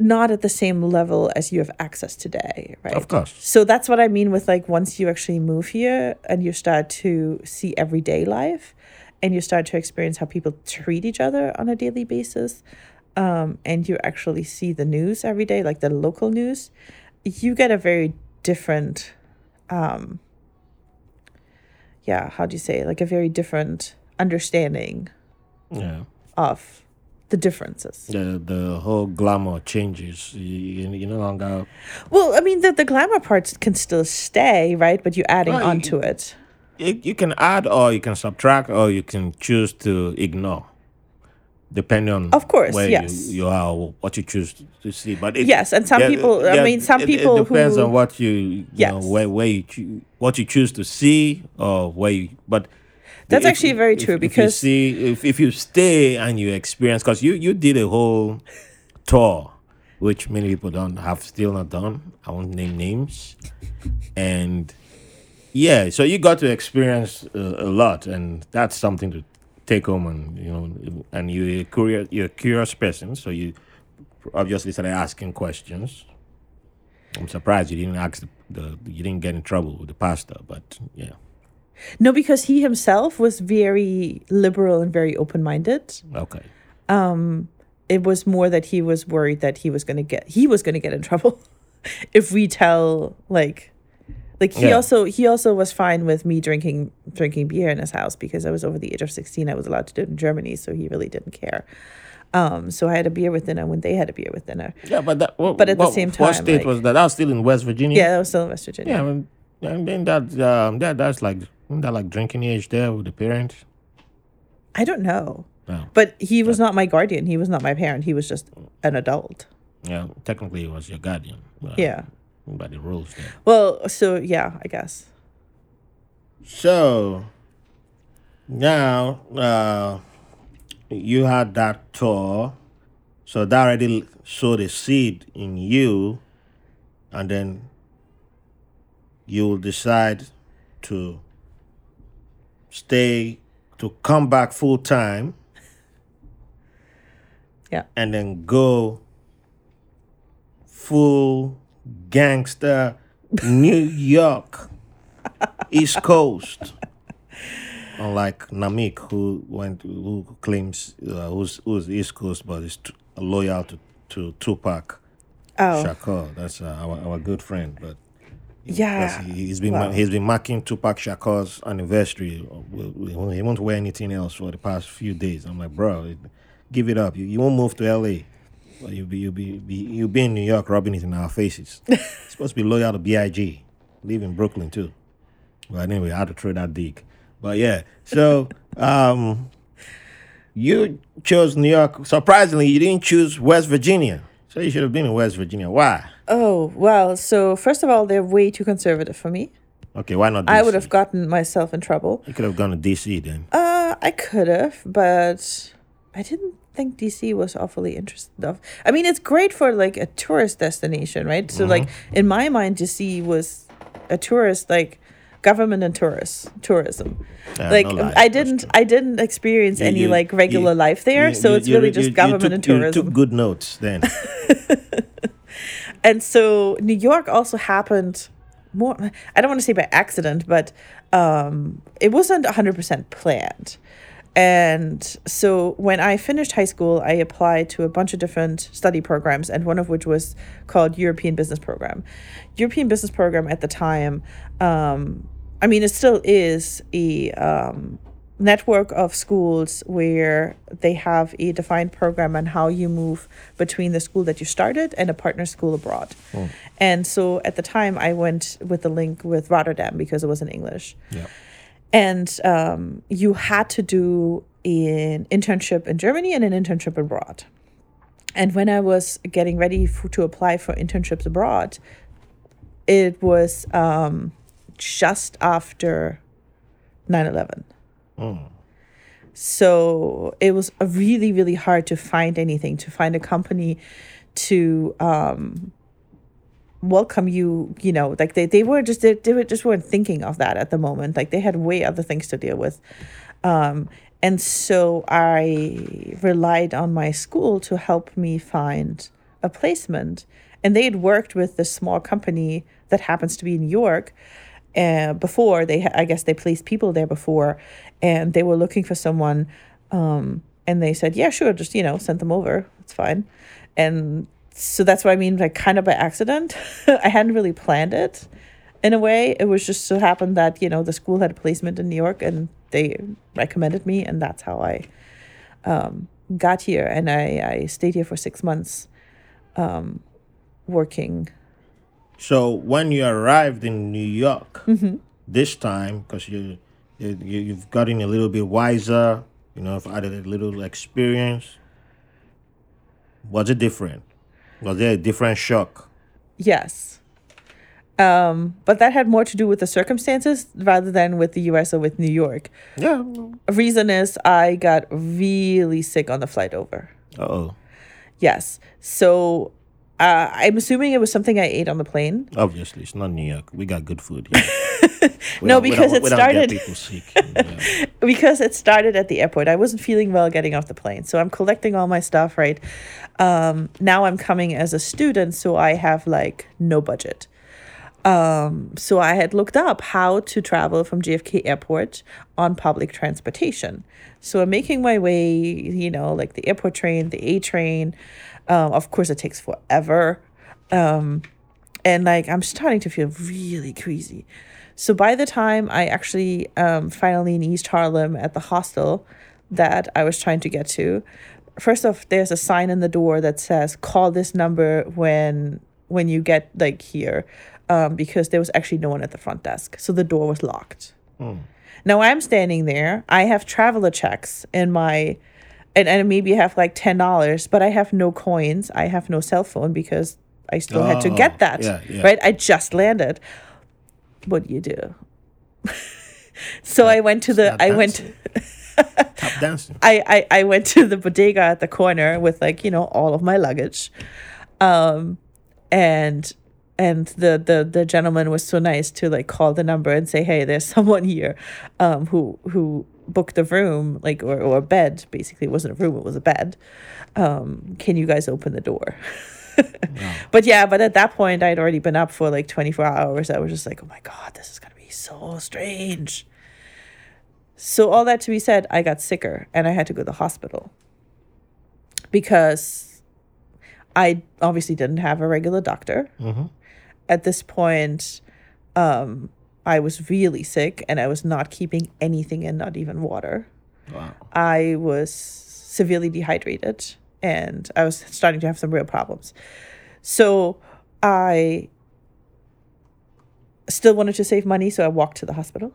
not at the same level as you have access today, right? Of course. So that's what I mean with like once you actually move here and you start to see everyday life, and you start to experience how people treat each other on a daily basis, um, and you actually see the news every day, like the local news, you get a very different um yeah how do you say like a very different understanding Yeah. of the differences The the whole glamour changes. You, you, no longer. well i mean the, the glamour parts can still stay right but you're adding Well, you- onto it You, you can add or you can subtract or you can choose to ignore, depending on Of course, where yes. you, you are what you choose to, see. But it, Yes, and some yeah, people- I mean, some it- people It depends who- on what you, you know, Yes. where where you choo- what you choose to see or where you. But That's if- actually very if- true if you because- see if, if you stay and you experience because you you did a whole tour, which many people don't have still not done. I won't name names, and yeah, so you got to experience uh, a lot, and that's something to take home, and you know, and you're a curious, you're a curious person, so you obviously started asking questions. I'm surprised you didn't ask the, the you didn't get in trouble with the pastor, but yeah, no because he himself was very liberal and very open-minded. Okay, um it was more that he was worried that he was going to get he was going to get in trouble if we tell like like he Yeah. also he also was fine with me drinking drinking beer in his house because I was over the age of 16 I was allowed to do it in Germany so he really didn't care um so I had a beer with dinner when they had a beer with dinner yeah, but that, what, But at the what- same what time, state like- was that? That was still in West Virginia. yeah that was still in West Virginia yeah, I mean, and then that um that that's like isn't that like drinking age there with the parents. I don't know No. but he was not my guardian he was not my parent he was just an adult Yeah, technically he was your guardian. yeah By the rules there. well so yeah I guess So now uh you had that tour. So that already sowed a seed in you and then you will decide to stay to come back full time yeah and then go full gangster New York East Coast. Unlike Namik, who went, who claims uh, who's who's East Coast, but is t- loyal to to Tupac oh Shakur. That's uh, our our good friend, but yeah he, he's been Wow. he's been marking Tupac Shakur's anniversary. He won't wear anything else for the past few days. I'm like, bro, give it up. You, you won't move to LA. Well, you'll be you'll be, be you'll be in New York rubbing it in our faces. Supposed to be loyal to Big. Live in Brooklyn too. But anyway, I had to throw that dig. But yeah, so um, you chose New York. Surprisingly, you didn't choose West Virginia. So you should have been in West Virginia. Why? Oh, well, so first of all, they're way too conservative for me. Okay, why not? DC? I would have gotten myself in trouble. You could have gone to DC then. Uh, I could have, but I didn't think DC was awfully interested of. I mean, it's great for like a tourist destination, right? So like in my mind, DC was a tourist like government and tourist tourism. Yeah, like no I didn't. I didn't experience You- any you- like regular you- life there, so it's really just government took- and You tourism. took good notes then. and so New York also happened more I don't want to say by accident, but um it wasn't 100% planned. And so when I finished high school, I applied to a bunch of different study programs, and one of which was called European Business Program. European Business Program at the time, um, I mean, it still is a um, network of schools where they have a defined program on how you move between the school that you started and a partner school abroad. And so at the time, I went with the link with Rotterdam because it was in English Yeah. And um, you had to do an internship in Germany and an internship abroad. And when I was getting ready for, to apply for internships abroad, it was um, just after 9 11. So it was really, really hard to find anything, to find a company to um, welcome you you know like they, they were just they, they were just weren't thinking of that at the moment. Like they had way other things to deal with. Um and so i relied on my school to help me find a placement. And they had worked with this small company that happens to be in new york uh, before. They i guess they placed people there before and they were looking for someone um and they said yeah sure just you know send them over. It's fine. And so that's what I mean, like kind of by accident. I hadn't really planned it in a way. It was just so happened that, you know, the school had a placement in New York and they recommended me and that's how I um, got here. And I, I stayed here for six months um, working. So when you arrived in New York Mm-hmm. this time, because you, you you- you've gotten a little bit wiser, you know, I've added a little experience. Was it different? Was there a different shock? Yes. Um, but that had more to do with the circumstances rather than with the US or with New York. Yeah. Reason is I got really sick on the flight over. Uh oh. Yes. So uh, I'm assuming it was something I ate on the plane. Obviously, it's not New York. We got good food. Here. No, because it we don't get started- people sick. Yeah. because it started at the airport. I wasn't feeling well getting off the plane. So I'm collecting all my stuff, right? Um, now I'm coming as a student, so I have like no budget. Um, so I had looked up how to travel from JFK Airport on public transportation. So I'm making my way, you know, like the airport train, the A train. Um, of course, it takes forever. Um, and like I'm starting to feel really crazy. So by the time I actually um, finally in East Harlem at the hostel that I was trying to get to, first off, there's a sign in the door that says "Call this number when when you get like here," um, because there was actually no one at the front desk, so the door was locked. Now I'm standing there. I have traveler checks in my, and, and maybe have like ten dollars, but I have no coins. I have no cell phone because I still had to Oh, get that. yeah, yeah. Right. I just landed. What do you do? so I went to the. I went. Tap dancing. I, I I went to the bodega at the corner with like you know all of my luggage, um, and and the the the gentleman was so nice to like call the number and say hey there's someone here, um who who booked a room like or or a bed basically it wasn't a room it was a bed, um can you guys open the door. But yeah, but at that point, I'd already been up for like 24 hours. I was just like, oh my God, this is going to be so strange. So, all that to be said, I got sicker and I had to go to the hospital because I obviously didn't have a regular doctor. At this point, um, I was really sick and I was not keeping anything in, not even water. Wow. I was severely dehydrated and I was starting to have some real problems. So I still wanted to save money, so I walked to the hospital.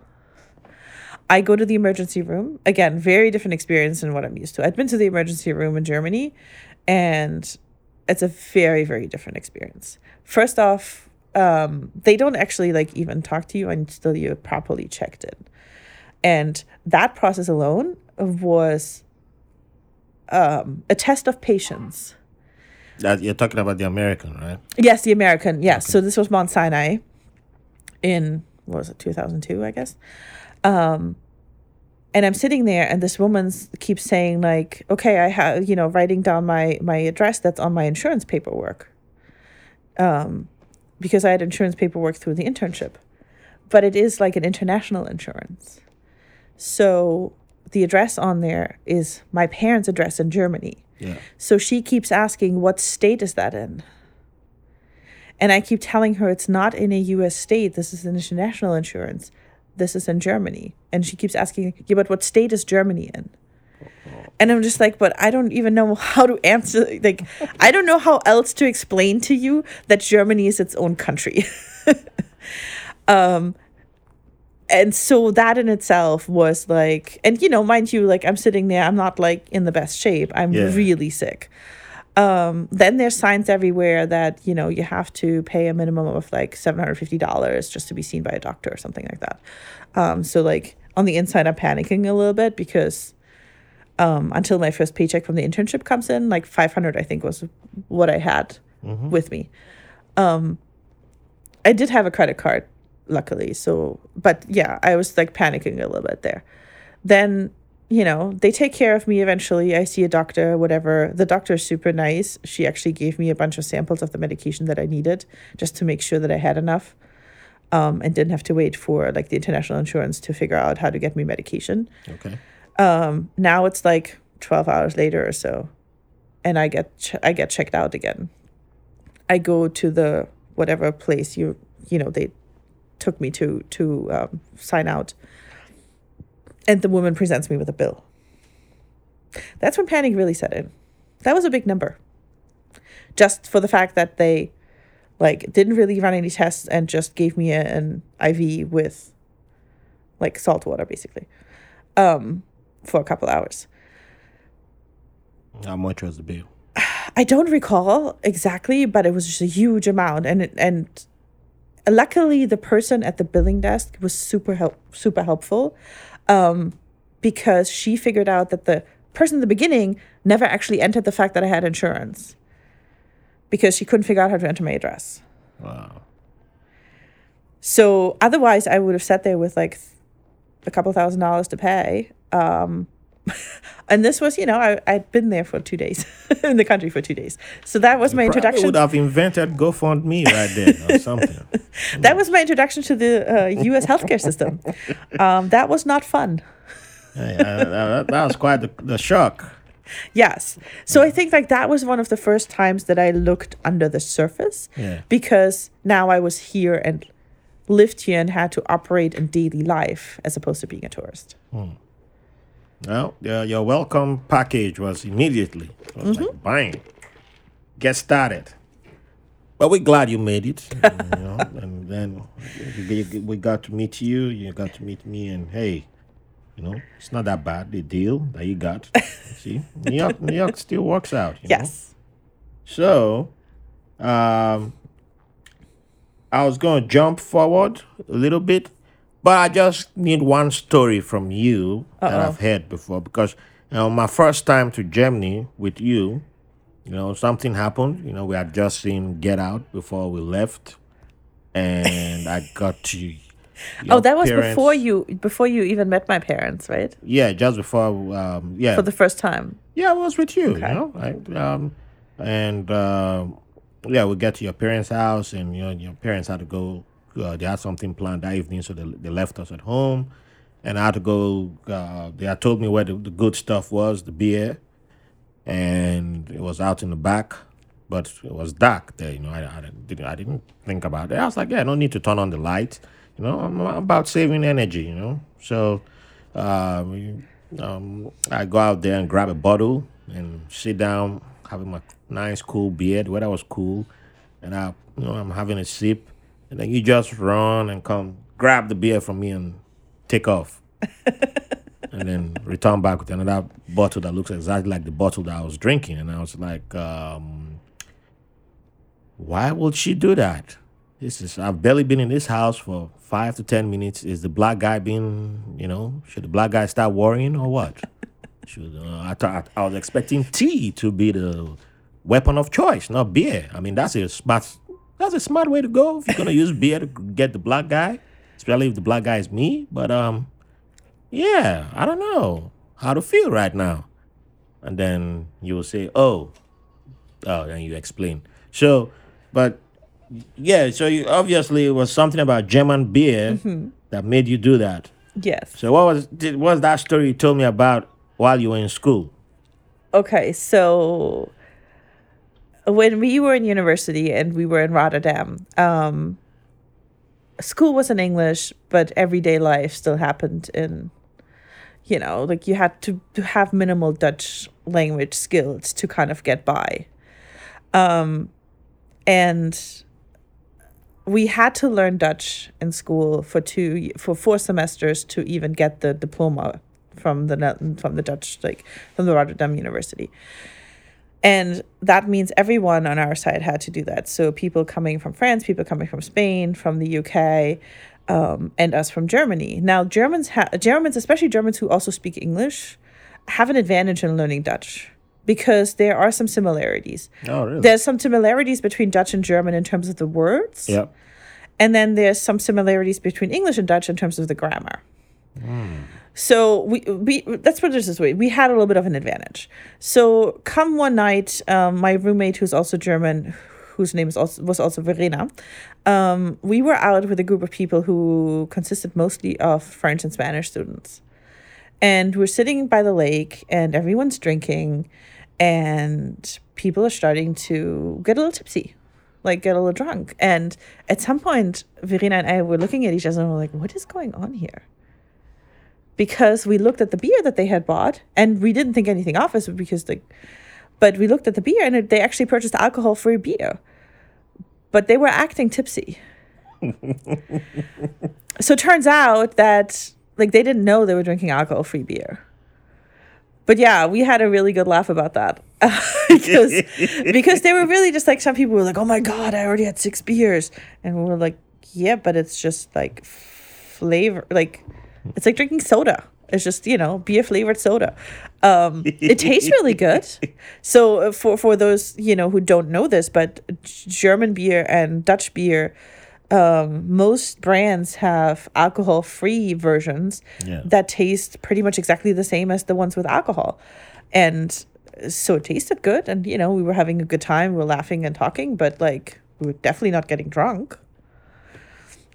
I go to the emergency room. Again, very different experience than what I'm used to. I'd been to the emergency room in Germany and it's a very, very different experience. First off, um, they don't actually like even talk to you until you're properly checked in. And that process alone was um, a test of patience. That you're talking about the American, right? Yes, the American. Yes. So this was Mount Sinai in, what was it, 2002, I guess. Um, and I'm sitting there and this woman keeps saying like, okay, I have, you know, writing down my, my address that's on my insurance paperwork. Um, because I had insurance paperwork through the internship, but it is like an international insurance. So the address on there is my parents' address in Germany. Yeah. So she keeps asking, what state is that in? And I keep telling her it's not in a US state. This is an international insurance. This is in Germany. And she keeps asking, yeah, but what state is Germany in? And I'm just like, but I don't even know how to answer. Like, I don't know how else to explain to you that Germany is its own country. um, and so that in itself was like, and you know, mind you, like I'm sitting there, I'm not like in the best shape. I'm Yeah. really sick. Um, then there's signs everywhere that you know you have to pay a minimum of like seven hundred fifty dollars just to be seen by a doctor or something like that. Um, so like on the inside, I'm panicking a little bit because um, until my first paycheck from the internship comes in, like five hundred, I think was what I had with me. Um, I did have a credit card, luckily. So, but yeah, I was like panicking a little bit there. Then, you know, they take care of me eventually. I see a doctor, whatever. The doctor is super nice. She actually gave me a bunch of samples of the medication that I needed just to make sure that I had enough. Um, and didn't have to wait for like the international insurance to figure out how to get me medication. Okay. Um, now it's like 12 hours later or so and I get ch- I get checked out again. I go to the whatever place you you know they took me to to um, sign out, and the woman presents me with a bill. That's when panic really set in. That was a big number. Just for the fact that they like didn't really run any tests and just gave me an IV with like salt water basically um for a couple hours. How much was the bill? I don't recall exactly, but it was just a huge amount, and it, and luckily the person at the billing desk was super help super helpful, um, because she figured out that the person in the beginning never actually entered the fact that I had insurance, because she couldn't figure out how to enter my address. Wow. So otherwise, I would have sat there with like a couple thousand dollars to pay. Um, and this was, you know, I, I'd been there for two days in the country for two days. So that was my Probably introduction. would have invented GoFundMe right there or something. That was my introduction to the uh, U.S. healthcare system. Um, that was not fun. Uh, that, that was quite the, the shock. Yes. So I think like that was one of the first times that I looked under the surface Yeah. because now I was here and lived here and had to operate in daily life as opposed to being a tourist. Well, uh, your welcome package was immediately it was Mm-hmm. like bang, get started. But we're glad you made it, and, you know, and then we, got to meet you. You got to meet me, and hey, you know, it's not that bad. The deal that you got, see, New York, New York still works out. you know? Yes. So, um, I was going to jump forward a little bit, but I just need one story from you that Uh-oh. I've heard before because you know, my first time to Germany with you, you know, something happened. You know, we had just seen Get Out before we left, and I got to. Oh, that was parents- before you before you even met my parents, right? Yeah, just before. Um, yeah, For the first time. Yeah, I was with you. Okay. You know, I, um, and uh, yeah, we get to your parents' house, and you know, your parents had to go. Uh, they had something planned that evening, so they, they left us at home, and I had to go. Uh, they had told me where the, the good stuff was, the beer, and it was out in the back, but it was dark there. You know, I, I didn't I didn't think about it. I was like, yeah, no need to turn on the light. You know, I'm about saving energy. You know, so. We, um, I go out there and grab a bottle and sit down, having my nice cool beer. The weather was cool, and I, you know, I'm having a sip, and then you just run and come grab the beer from me and take off, and then return back with another bottle that looks exactly like the bottle that I was drinking, and I was like, um, why would she do that? This is I've barely been in this house for five to ten minutes. Is the black guy being, you know, should the black guy start worrying or what? should uh, I thought I was expecting tea to be the weapon of choice, not beer. I mean, that's a smart that's a smart way to go if you're gonna use beer to get the black guy, especially if the black guy is me. But um, yeah, I don't know how to feel right now. And then you will say, oh, oh, and you explain. So, but yeah, so you, obviously it was something about German beer that made you do that. Yes. So what was did, what was that story you told me about while you were in school? Okay, so when we were in university and we were in Rotterdam, um, school was in English, but everyday life still happened in, you know, like you had to, to have minimal Dutch language skills to kind of get by. Um, and we had to learn Dutch in school for two for four semesters to even get the diploma from the from the Dutch like from the Rotterdam University. And that means everyone on our side had to do that. So people coming from France, people coming from Spain, from the UK, um, and us from Germany. Now Germans ha- Germans, especially Germans who also speak English, have an advantage in learning Dutch because there are some similarities. Oh, really? There's some similarities between Dutch and German in terms of the words. Yep. And then there's some similarities between English and Dutch in terms of the grammar. So we we that's what this is. way. We had a little bit of an advantage. So come one night, um, my roommate, who's also German, whose name is also was also Verena, um, we were out with a group of people who consisted mostly of French and Spanish students, and we're sitting by the lake, and everyone's drinking, and people are starting to get a little tipsy like get a little drunk. And at some point, Verena and I were looking at each other and we're like, what is going on here? Because we looked at the beer that they had bought and we didn't think anything of it because like, but we looked at the beer and it, they actually purchased alcohol free beer, but they were acting tipsy. so it turns out that like they didn't know they were drinking alcohol free beer. But yeah, we had a really good laugh about that because because they were really just like some people were like, "Oh my god, I already had six beers," and we were like, "Yeah, but it's just like flavor, like it's like drinking soda. It's just you know beer flavored soda. Um, it tastes really good. So uh, for for those you know who don't know this, but German beer and Dutch beer." Um, most brands have alcohol free versions Yeah. that taste pretty much exactly the same as the ones with alcohol. And so it tasted good. And, you know, we were having a good time. We were laughing and talking, but like, we were definitely not getting drunk.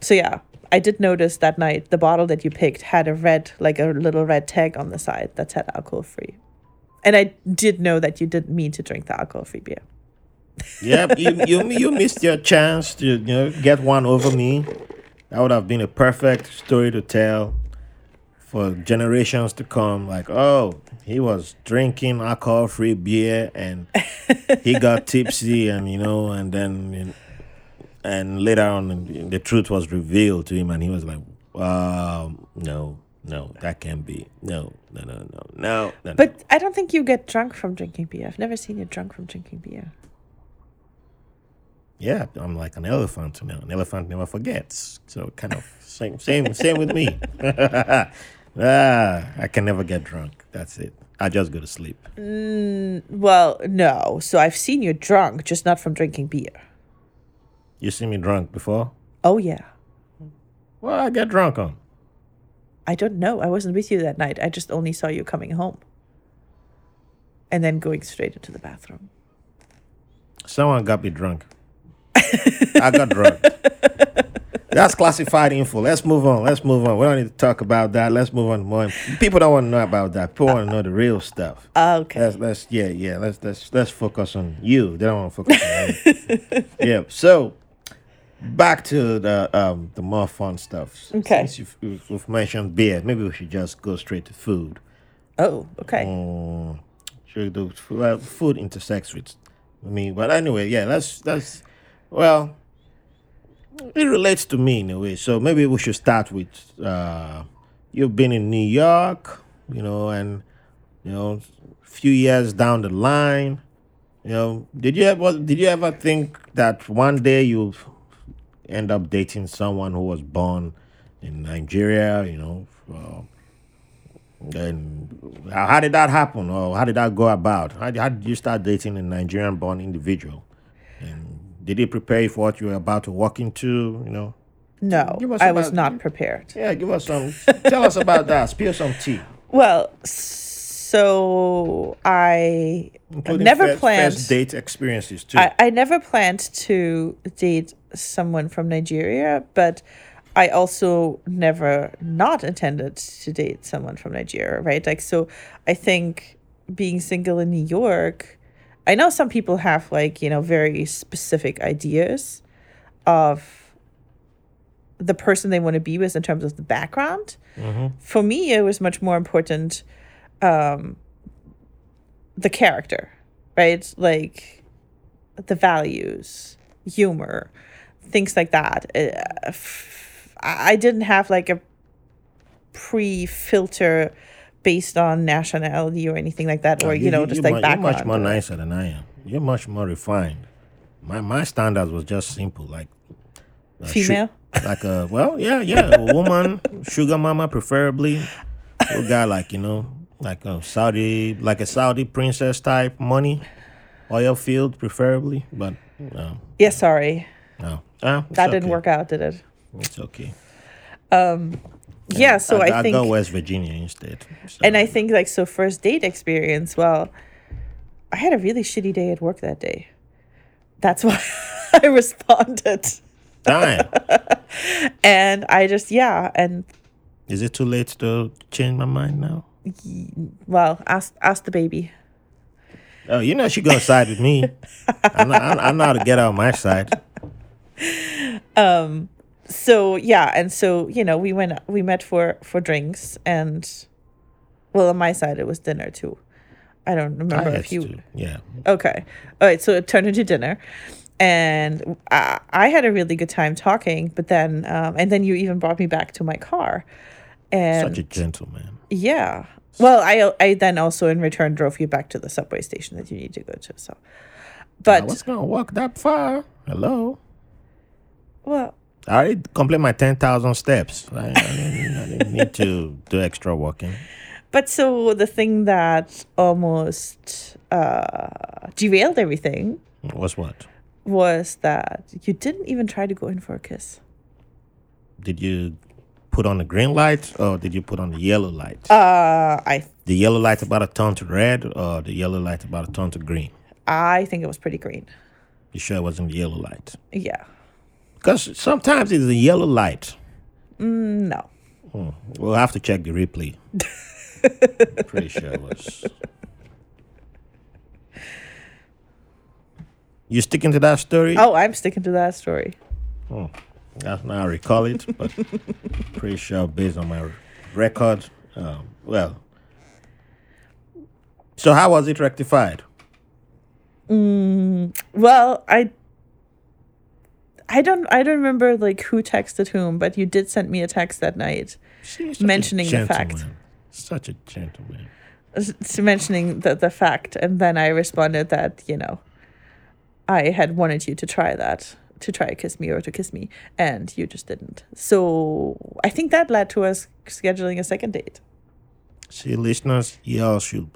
So, yeah, I did notice that night the bottle that you picked had a red, like a little red tag on the side that said alcohol free. And I did know that you didn't mean to drink the alcohol free beer. Yep. You, you you missed your chance to you know get one over me. That would have been a perfect story to tell for generations to come. Like, oh, he was drinking alcohol-free beer and he got tipsy, and you know, and then and later on, the truth was revealed to him, and he was like, um, no. No, that can't be. No, no, no, no, no. no But I don't think you get drunk from drinking beer. I've never seen you drunk from drinking beer. yeah, I'm like an elephant now. An elephant never forgets. So kind of same, same, same with me. ah, I can never get drunk. That's it. I just go to sleep. Well, no. So I've seen you drunk, just not from drinking beer. You see me drunk before? Oh, yeah. Well, I get drunk on. I don't know. I wasn't with you that night. I just only saw you coming home and then going straight into the bathroom. Someone got me drunk. I got drunk. That's classified info. Let's move on. Let's move on. We don't need to talk about that. Let's move on more. People don't want to know about that. People want to know the real stuff. Ah, okay. Let's let's yeah yeah let's let's let's focus on you. They don't want to focus on me. yeah. So back to the um the more fun stuff. Okay. Since you've, you've you've mentioned beer, maybe we should just go straight to food. Oh, okay. Um, should we do well, food intersects with I mean, but anyway, yeah. That's that's well. It relates to me in a way. So maybe we should start with uh, you've been in New York, you know, and you know, a few years down the line, you know, did you ever did you ever think that one day you'll end up dating someone who was born in Nigeria, you know? Uh, and how how did that happen, or how did that go about? How, how did you start dating a Nigerian-born individual? And did it prepare you for what you were about to walk into? You know? No, give us I was not prepared. Yeah, give us some. tell us about that. Spill some tea. Well, so I Including never first, planned. first date experiences too. I, I never planned to date someone from Nigeria, but I also never not intended to date someone from Nigeria, right? Like, so I think being single in New York, I know some people have like, you know, very specific ideas of the person they want to be with in terms of the background. For me, it was much more important um, the character, right? Like the values, humor, things like that. Uh, I didn't have like a pre filter based on nationality or anything like that, or you, know, just like mu- background. You're much more nicer than I am. You're much more refined. My my standards was just simple, like su- Female? like a well, yeah, yeah, a woman, sugar mama, preferably. A guy like you know, like a Saudi, like a Saudi princess type, money, oil field, preferably. But Yeah, sorry, no, Ah, it's that didn't okay. work out, did it? It's okay. Yeah, so I, I'd think, go West Virginia instead. So, and I think like so first date experience. Well, I had a really shitty day at work that day. That's why I responded, Damn. and I just yeah, and Is it too late to change my mind now? well, ask ask the baby. Oh, you know she gonna side with me. I know, I, I know how to get out my side. so yeah and so you know we went we met for for drinks and well on my side it was dinner too i don't I remember had if you to, yeah. okay all right so it turned into dinner and I, I had a really good time talking but then um and then you even brought me back to my car and Such a gentleman. yeah well i i then also in return drove you back to the subway station that you need to go to so but I was gonna walk that far. Hello. Well I already complete my ten thousand steps. I, I, didn't, I didn't need to do extra walking. But so the thing that almost uh, derailed everything was what? was that you didn't even try to go in for a kiss. Did you put on the green light or did you put on the yellow light? Uh, I the yellow light about a turn to red or the yellow light about a turn to green? I think it was pretty green. You sure it wasn't the yellow light? Yeah. Because sometimes it's a yellow light. Mm, no. Hmm. We'll have to check the replay. Pretty sure it was. You sticking to that story? Oh, I'm sticking to that story. Hmm. That's not how I recall it, but pretty sure based on my record. Um, well, so how was it rectified? Mm, well, I I don't I don't remember like who texted whom, but you did send me a text that night See, such a Mentioning the fact. Such a gentleman. mentioning the the fact and then I responded that, you know, I had wanted you to try that, to try kiss me or to kiss me, and you just didn't. So I think that led to us scheduling a second date. See, listeners, y'all should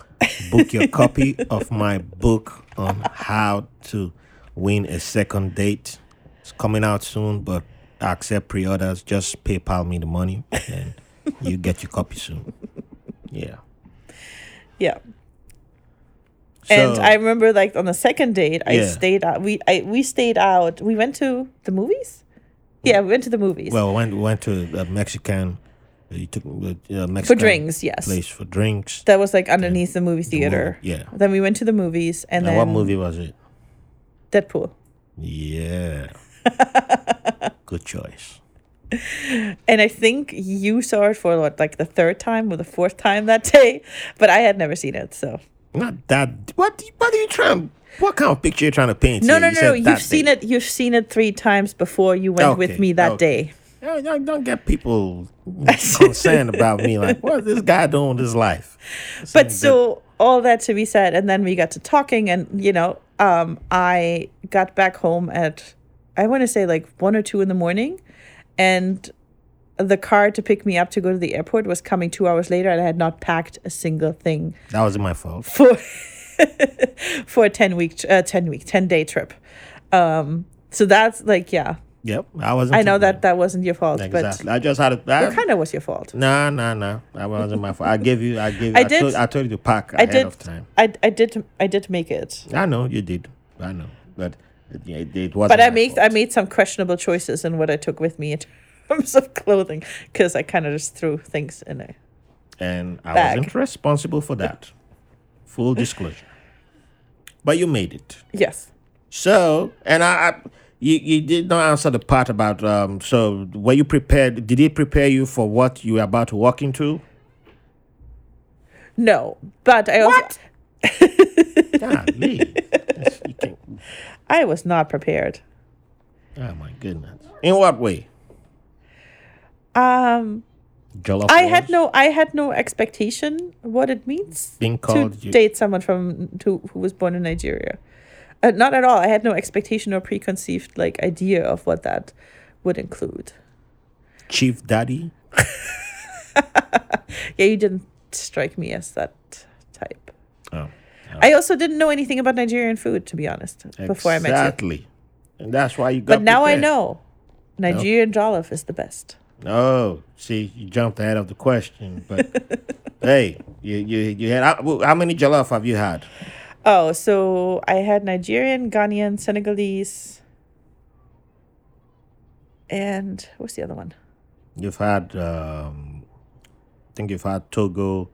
book your copy of my book on how to win a second date. It's coming out soon, but I accept pre-orders. Just PayPal me the money, and you get your copy soon. Yeah. Yeah. and I remember like on the second date, I Yeah. stayed out. We I we stayed out. We went to the movies. Yeah, we went to the movies Well, we went we went to a Mexican. You took uh, Mexican for drinks. Yes, place for drinks. that was like underneath the movie theater. yeah. Then we went to the movies, and And then what movie was it? Deadpool. Yeah. Good choice. And I think you saw it for what, like the third time or the fourth time that day, but I had never seen it. So Not that. What? What are you trying? What kind of picture you trying to paint? no, here? no, You no, no. You've seen day. it. You've seen it three times before you went with me that okay. day. Don't get people concerned about me. Like, what's this guy doing with his life? but so all that to be said and then we got to talking and you know um i got back home at i want to say like one or two in the morning and the car to pick me up to go to the airport was coming two hours later and i had not packed a single thing that wasn't my fault. for for a 10 week uh, 10 week 10 day trip um so that's like yeah Yep, I wasn't. i know that that wasn't your fault exactly. I just had a. I, but it kind of was your fault Nah, nah, nah. That wasn't my fault. I gave you. I gave. I I, did- Told, I told you to pack i ahead did of time. i i did i did make it I know you did. I know, but it, it, it wasn't. but I made fault. I made some questionable choices in what I took with me in terms of clothing because I kind of just threw things in there. and I Bag. wasn't responsible for that. Full disclosure. But you made it. Yes. So, and I, I you, you did not answer the part about um. So, were you prepared? Did he prepare you for what you were about to walk into? No, but I also What? Golly. Yes, you can- I was not prepared. oh my goodness! In what way? Um, Jollof. I had no I had no expectation what it means being to you- date someone from to, who was born in Nigeria. Uh, not at all. I had no expectation or preconceived like idea of what that would include. Chief Daddy. Yeah, you didn't strike me as that. I also didn't know anything about Nigerian food, to be honest, before I met you. exactly. And that's why you got. But now I know Nigerian jollof is the best. Oh, see, you jumped ahead of the question. But hey, you you you had how how many jollof have you had? Oh, so I had Nigerian, Ghanaian, Senegalese, and what's the other one? You've had, um, I think you've had Togo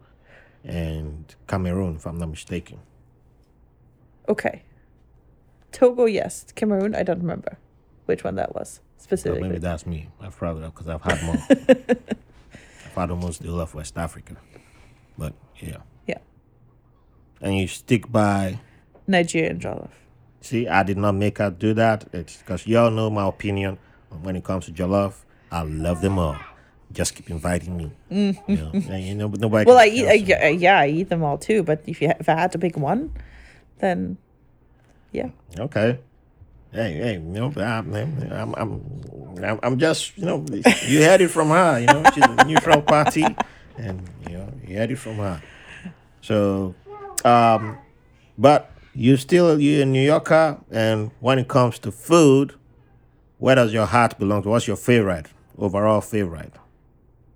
and Cameroon, if I'm not mistaken. Okay. Togo, yes. Cameroon, I don't remember which one that was specifically. maybe that's me. I've probably because I've had more. I've had almost the whole of West Africa, but yeah. Yeah. And you stick by. Nigerian jollof. See, I did not make her do that. It's because y'all know my opinion when it comes to jollof. I love them all. Just keep inviting me. You know, and you know, nobody. Mm-hmm. Well, I eat, I, yeah, yeah, I eat them all too. But if you if I had to pick one, then yeah, Okay. Hey, hey, you know, I'm, I'm, I'm, I'm, just, you know, you heard it from her, you know, she's a neutral party, and you know, you heard it from her. So, um, but you still you're a New Yorker, and when it comes to food, where does your heart belong to? What's your favorite overall favorite?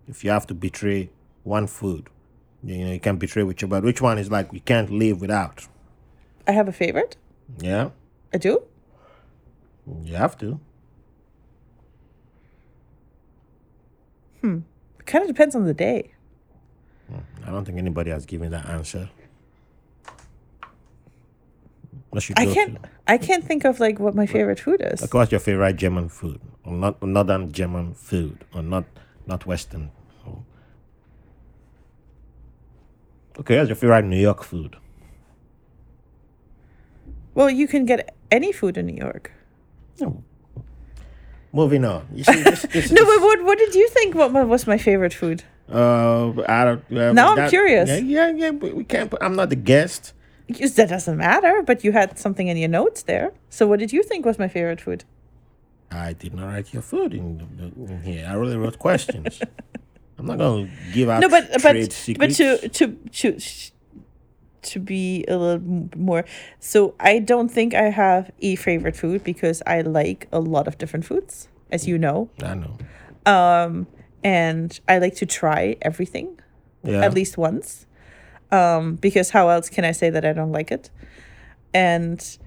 If you have to betray one food, you know, you can betray which, but which one is like you can't live without? I have a favorite. Yeah, I do. you have to. Hmm. It kind of depends on the day. I don't think anybody has given that answer. What should I can't. to? I can't think of like what my favorite food is. Like, what's your favorite German food, or not northern German food, or not not Western? Oh. Okay, what's your favorite New York food? Well, you can get any food in New York. No. Moving on. You see, this, this, No, but what what did you think? What was my favorite food? uh, I don't. Uh, Now I'm curious. Yeah, yeah, yeah. But we can't. Put, I'm not the guest. Yes, That doesn't matter. But you had something in your notes there. So what did you think was my favorite food? I did not write your food in, in here. I really wrote questions. I'm not going to give out no, but but trade but secrets. to to to to be a little more. So I don't think I have a favorite food because I like a lot of different foods, as you know. I know. Um, and I like to try everything Yeah. at least once. Um, because how else can I say that I don't like it? And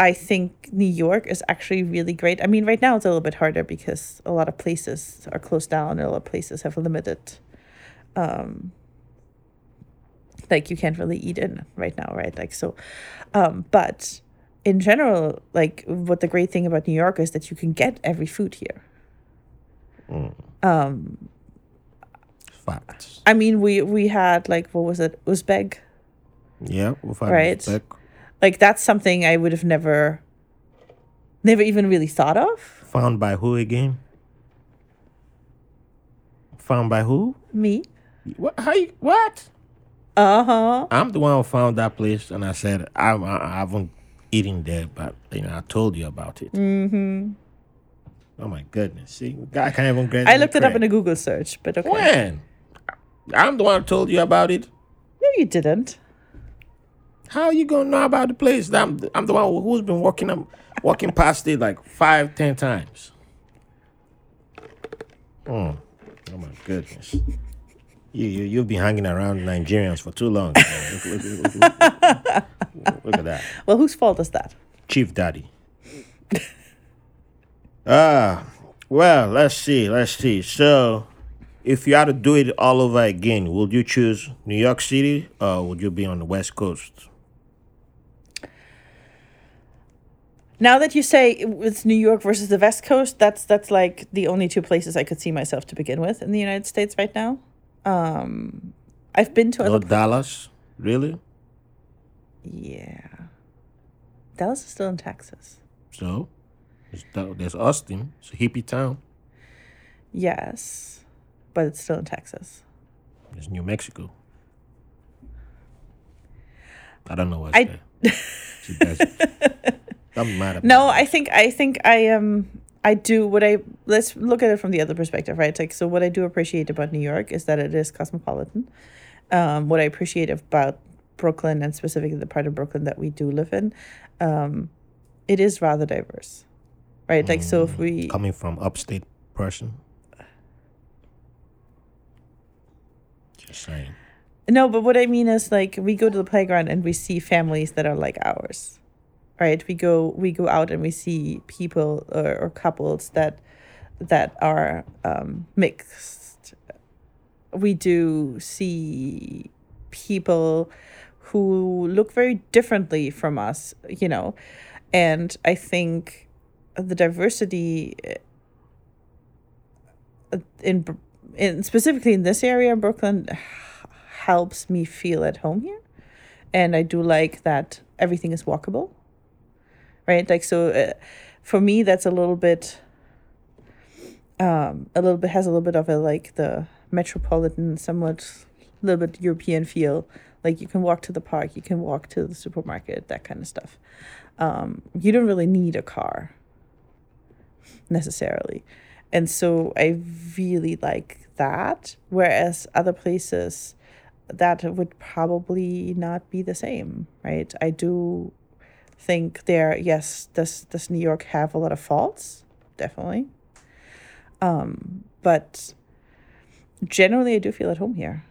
I think New York is actually really great. I mean, right now it's a little bit harder because a lot of places are closed down and a lot of places have limited um like you can't really eat in right now, right? Like so um but in general, like what the great thing about New York is that you can get every food here. Um Facts. I mean, we we had like what was it, Uzbek? Yeah. We've had Right. Uzbek. Like that's something I would have never, never even really thought of. Found by who again? Found by who? Me. What? How you, what? Uh huh. I'm the one who found that place, and I said I, I, I haven't eaten there, but you know I told you about it. Mm-hmm. Oh my goodness! See, I can't even get. I looked it up in a Google search, but okay. when. I'm the one who told you about it. No, you didn't. How are you gonna know about the place? I'm I'm the one who's been walking up, walking past it like five, ten times. Mm. Oh my goodness! You you you've been hanging around Nigerians for too long. look, look, look, look, at that, Well, whose fault is that? Chief Daddy. Ah, Well, let's see. Let's see. So, if you had to do it all over again, would you choose New York City or would you be on the West Coast? Now that you say it's New York versus the West Coast, that's that's like the only two places I could see myself to begin with in the United States right now. Um, I've been to other. Dallas? Really? yeah, Dallas is still in Texas. So, there's, Austin. It's a hippie town. Yes, but it's still in Texas. There's New Mexico. I don't know what's I- there. It's. Doesn't matter. No, I think I think I um I do what I let's look at it from the other perspective, right? Like so what I do appreciate about New York is that it is cosmopolitan. Um what I appreciate about Brooklyn and specifically the part of Brooklyn that we do live in, um, it is rather diverse. Right? Like so if we coming from upstate person. Just saying. No, but what I mean is like we go to the playground and we see families that are like ours. Right? We go we go out and we see people or, or couples that that are um, mixed. We do see people who look very differently from us, you know. And I think the diversity uh, in in specifically in this area of Brooklyn helps me feel at home here and i do like that everything is walkable right? Like so uh, for me that's a little bit um a little bit has a little bit of a like the metropolitan somewhat little bit european feel. Like you can walk to the park you can walk to the supermarket that kind of stuff. Um you don't really need a car necessarily. And so i really like that whereas other places that would probably not be the same, right? I do think there, yes, does does New York have a lot of faults? Definitely. Um, but generally I do feel at home here.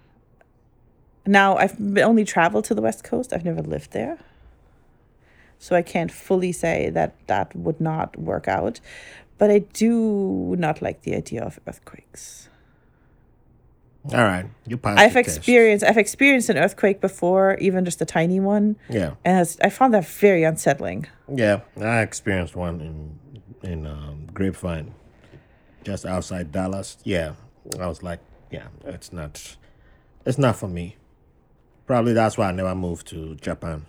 Now I've only traveled to the West Coast. I've never lived there. So I can't fully say that that would not work out. But I do not like the idea of earthquakes. All right, you passed. I've the test. experienced I've experienced an earthquake before, even just a tiny one, Yeah, and I found that very unsettling. yeah. I experienced one in in um, Grapevine, just outside Dallas. Yeah, I was like, yeah, it's not, it's not for me. Probably that's why I never moved to Japan.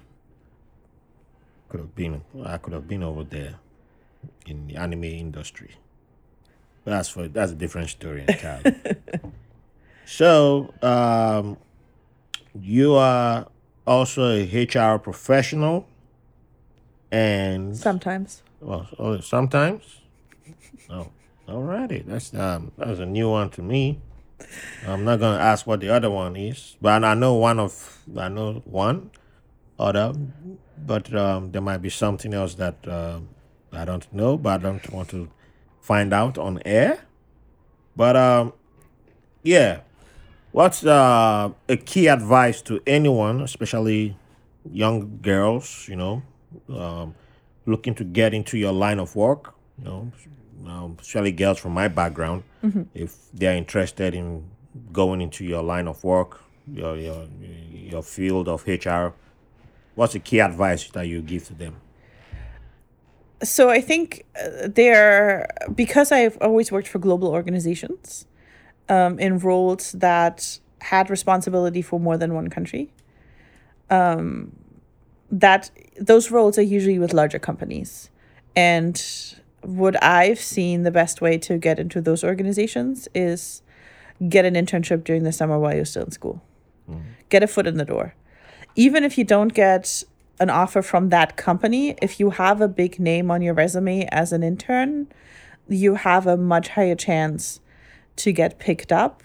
Could have been, I could have been over there in the anime industry. But that's for that's a different story entirely. so, um, you are also a HR professional, and Sometimes. well, oh, sometimes. Oh, alrighty. That's um, that's a new one to me. I'm not gonna ask what the other one is, but I know one of I know one other, but um, there might be something else that um I don't know, but I don't want to find out on air. But um, yeah, what's uh, a key advice to anyone, especially young girls, you know, um, looking to get into your line of work, you know, um, especially girls from my background, if they're interested in going into your line of work, your your your field of HR, what's the key advice that you give to them? So I think uh, there, because I've always worked for global organizations um, in roles that had responsibility for more than one country, um, that those roles are usually with larger companies. And what I've seen the best way to get into those organizations is get an internship during the summer while you're still in school. Get a foot in the door. Even if you don't get an offer from that company, if you have a big name on your resume as an intern, you have a much higher chance to get picked up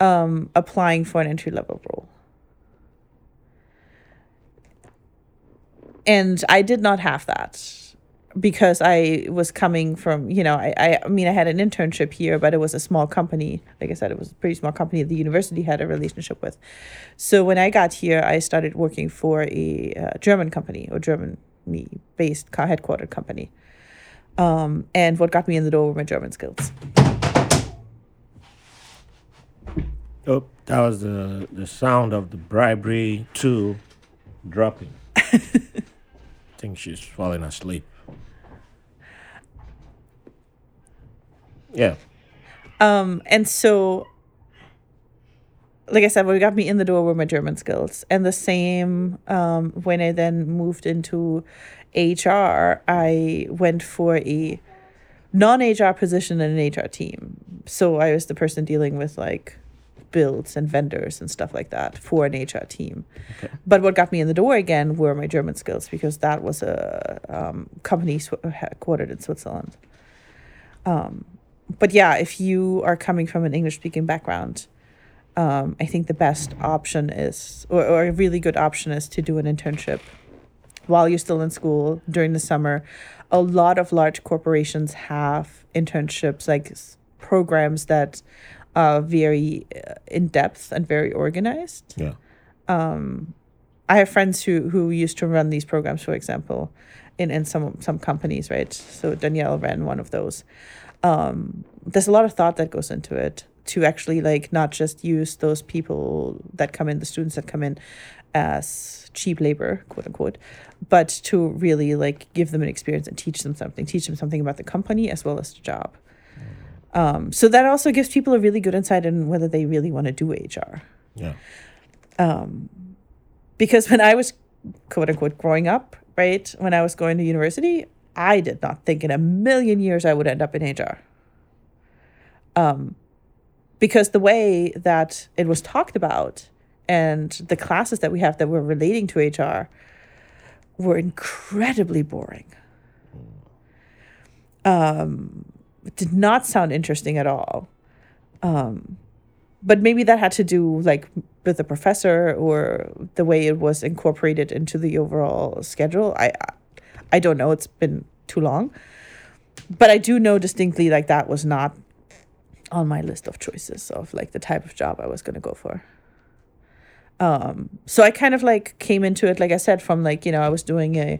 um, applying for an entry level role. And I did not have that because I was coming from, you know, I, I, mean, I had an internship here, but it was a small company. Like I said, it was a pretty small company the university had a relationship with. So when I got here, I started working for a uh, German company or Germany based car headquartered company. Um, and what got me in the door were my German skills. Oh, that was the the sound of the bribery two dropping. I think she's falling asleep. Yeah. Um, and so, like I said, what got me in the door were my German skills. And the same um, when I then moved into HR, I went for a non HR position in an HR team. So I was the person dealing with like builds and vendors and stuff like that for an HR team. Okay. But what got me in the door again were my German skills because that was a um, company sw- headquartered in Switzerland. Um, but yeah, if you are coming from an English speaking background, um, I think the best option is, or, or a really good option is to do an internship while you're still in school during the summer. A lot of large corporations have internships, like programs that are very uh, in depth and very organized. Yeah. Um, I have friends who who used to run these programs, for example, in in some some companies, right? So Danielle ran one of those. Um, there's a lot of thought that goes into it to actually like not just use those people that come in, the students that come in, as cheap labor, quote unquote, but to really like give them an experience and teach them something, teach them something about the company as well as the job. Um, so that also gives people a really good insight in whether they really want to do HR Yeah. because when I was quote unquote growing up, right, when I was going to university, I did not think in a million years I would end up in HR. Um, because the way that it was talked about and the classes that we have that were relating to HR were incredibly boring. Um, it did not sound interesting at all. But maybe that had to do like with the professor or the way it was incorporated into the overall schedule. I i don't know. It's been too long. But i do know distinctly like that was not on my list of choices of like the type of job i was going to go for um so i kind of like came into it like i said from like you know i was doing a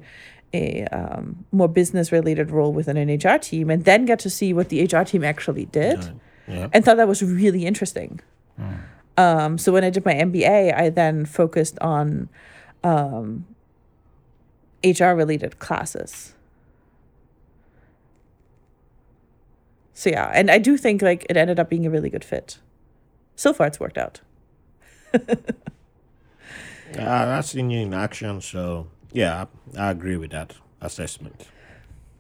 a um, more business related role within an hr team and then got to see what the hr team actually did Yeah. Yeah. and thought that was really interesting. Um, so when I did my MBA, I then focused on um, HR related classes. So yeah, and I do think like it ended up being a really good fit. So far, it's worked out. Uh, I've seen you in action, so yeah, I, I agree with that assessment.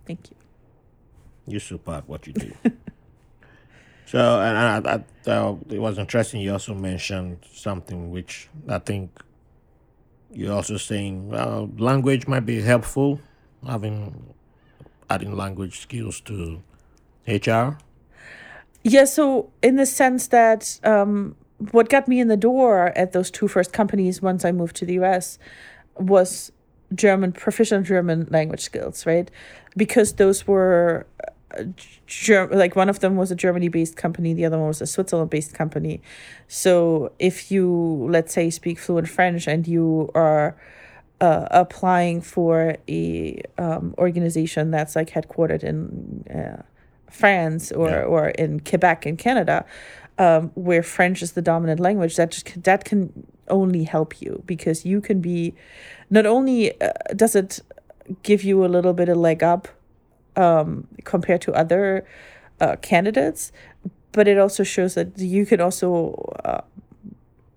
Thank you. You're super at what you do. so, and I, I, uh, it was interesting. You also mentioned something which I think you're also saying. Well, language might be helpful, having adding language skills to HR. Yeah, so in the sense that um, what got me in the door at those two first companies once I moved to the US was German, proficient German language skills, right? Because those were. uh, Ger- like one of them was a Germany based company, the other one was a Switzerland based company. So if you, let's say, speak fluent French and you are uh, applying for a um, organization that's like headquartered in uh, France or, Yeah. or in Quebec in Canada, um, where French is the dominant language, that just, that can only help you because you can be not only uh, does it give you a little bit of leg up um, compared to other uh, candidates, but it also shows that you can also uh,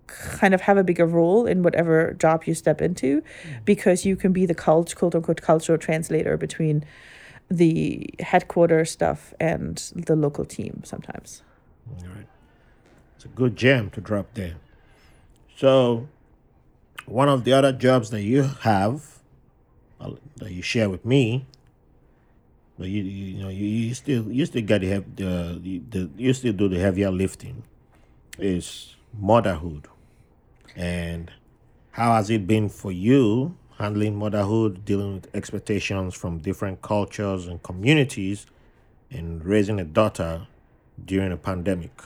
kind of have a bigger role in whatever job you step into because you can be the cult, quote unquote cultural translator between the headquarter stuff and the local team sometimes. It's a good gem to drop there. So, one of the other jobs that you have, uh, that you share with me, but you you, know you, you still you still get the, hev- the, the the you still do the heavier lifting, is motherhood, and how has it been for you handling motherhood, dealing with expectations from different cultures and communities, and raising a daughter during a pandemic?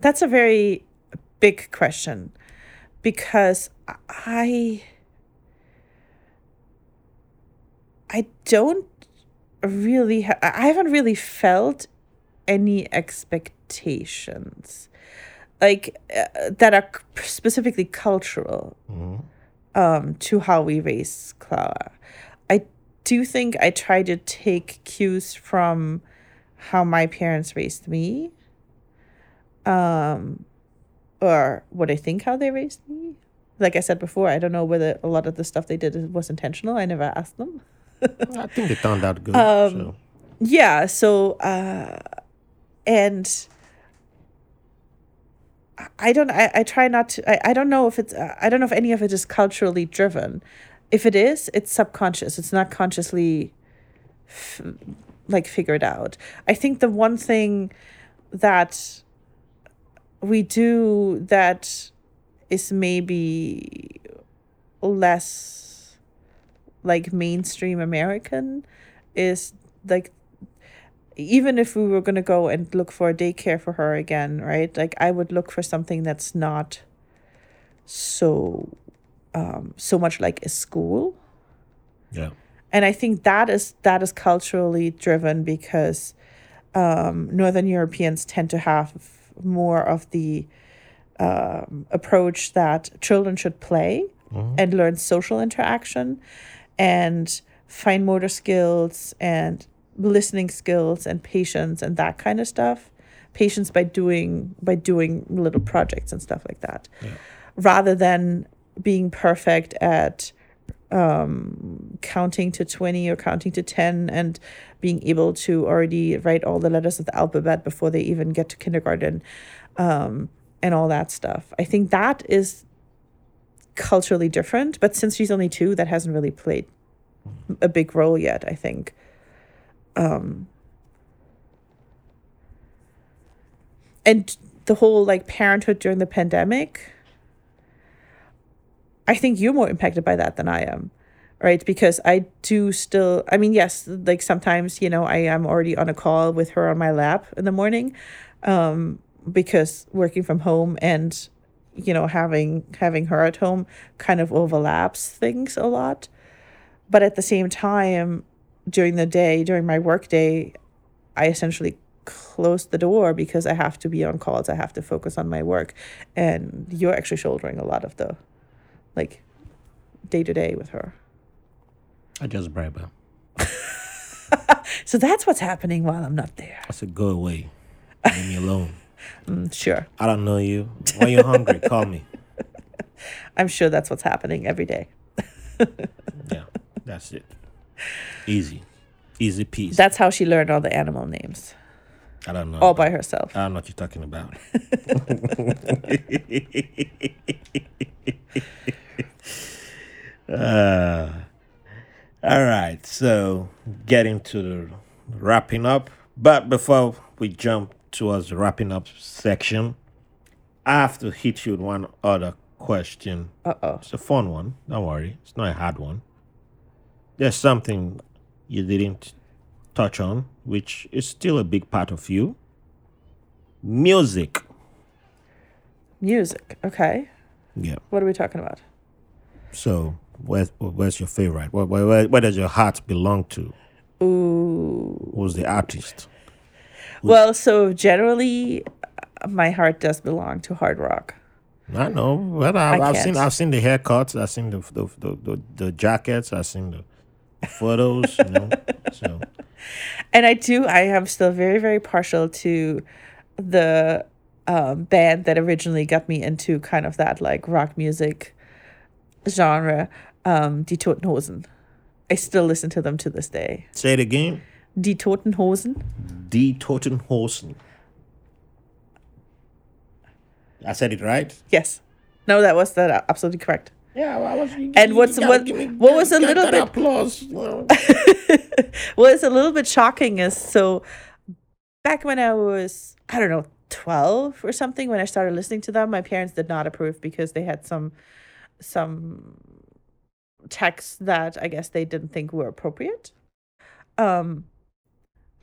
That's a very big question because I I don't really ha- I haven't really felt any expectations like uh, that are c- specifically cultural um to how we raise Clara. I do think I try to take cues from how my parents raised me um or what I think how they raised me. Like I said before, I don't know whether a lot of the stuff they did was intentional. I never asked them. I think it turned out good. Um, so. Yeah, so uh and I- don't I, I try not to I, I don't know if it's uh, I don't know if any of it is culturally driven. If it is, it's subconscious. It's not consciously f- like figured out. I think the one thing that we do that is maybe less like mainstream American is like even if we were going to go and look for a daycare for her again, right? Like I would look for something that's not so um so much like a school. Yeah. And I think that is that is culturally driven because um northern Europeans tend to have more of the um, approach that children should play and learn social interaction and fine motor skills and listening skills and patience and that kind of stuff. Patience by doing by doing little projects and stuff like that. Rather than being perfect at um, counting to 20 or counting to 10 and being able to already write all the letters of the alphabet before they even get to kindergarten um, and all that stuff. I think that is culturally different, but since she's only two, that hasn't really played a big role yet, I think. Um, and the whole like parenthood during the pandemic, I think you're more impacted by that than I am, right? Because I do still, I mean, yes, like sometimes, you know, I am already on a call with her on my lap in the morning um, because working from home and, you know, having having her at home kind of overlaps things a lot. But at the same time, during the day, during my work day, I essentially close the door because I have to be on calls. I have to focus on my work. And you're actually shouldering a lot of the like day to day with her. I just bribe her. So that's what's happening while I'm not there. I said, go away. Leave me alone. Mm, sure. I don't know you. When you're hungry, call me. I'm sure that's what's happening every day. Yeah, that's it. Easy. Easy peasy. That's how she learned all the animal names I don't know. all by herself. I don't know what you're talking about. Uh, all right, so getting to the wrapping up. But before we jump towards the wrapping up section, I have to hit you with one other question. Uh oh. It's a fun one. Don't worry. It's not a hard one. There's something you didn't touch on, which is still a big part of you. Music. Music. Okay. Yeah. What are we talking about? So, where's where's your favorite? Where, where, where, does your heart belong to? Ooh. Who's the artist? Well, so generally, uh, my heart does belong to hard rock. I know. Well, I, I've seen. I've seen the haircuts. I've seen the the the, the, the jackets. I've seen the photos. You know. So and I do. I am still very, very partial to the um, band that originally got me into kind of that like rock music genre, um, Die Toten Hosen. I still listen to them to this day. say it again. Die Toten Hosen. Die Toten Hosen. I said it right. Yes. No, that was that absolutely correct. Yeah, well, I was. And what's- what- what was a little bit- applause? It's a little bit shocking is so back when I was, I don't know, 12 or something, when I started listening to them, my parents did not approve because they had some, some texts that I guess they didn't think were appropriate. Um,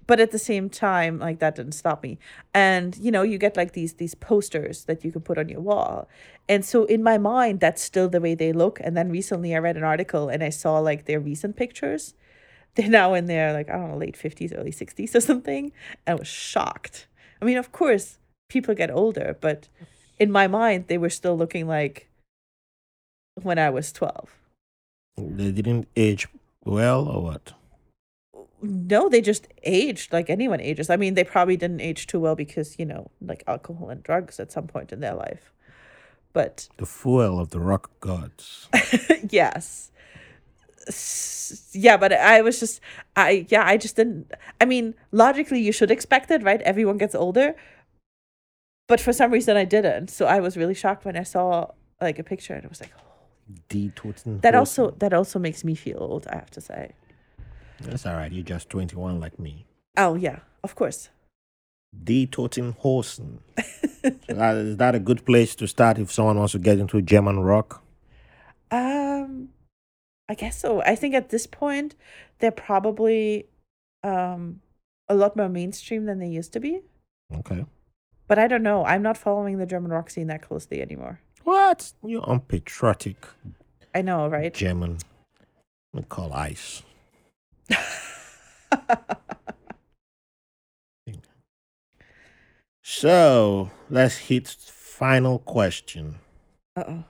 but at the same time, like that didn't stop me. And you know, you get like these these posters that you can put on your wall. And so in my mind, that's still the way they look. And then recently I read an article and I saw like their recent pictures they're now in their like I don't know late fifties, early sixties or something. And I was shocked. I mean, of course, people get older, but in my mind, they were still looking like when I was twelve. They didn't age well, or what? No, they just aged like anyone ages. I mean, they probably didn't age too well because, you know, like alcohol and drugs at some point in their life. But The fuel of the rock gods. yes. Yeah, but I was just I yeah, I just didn't I mean, logically you should expect it, right? Everyone gets older. But for some reason I didn't. So I was really shocked when I saw like a picture and it was like, D. That also that also makes me feel old, I have to say. That's all right. You're just 21 like me. Oh yeah, of course. Die Toten Hosen. is that a good place to start if someone wants to get into German rock? Um, I guess so. I think at this point they're probably um a lot more mainstream than they used to be. Okay. But I don't know. I'm not following the German rock scene that closely anymore. What? You unpatriotic I know, right? German. We call ice. So let's hit final question. Uh oh.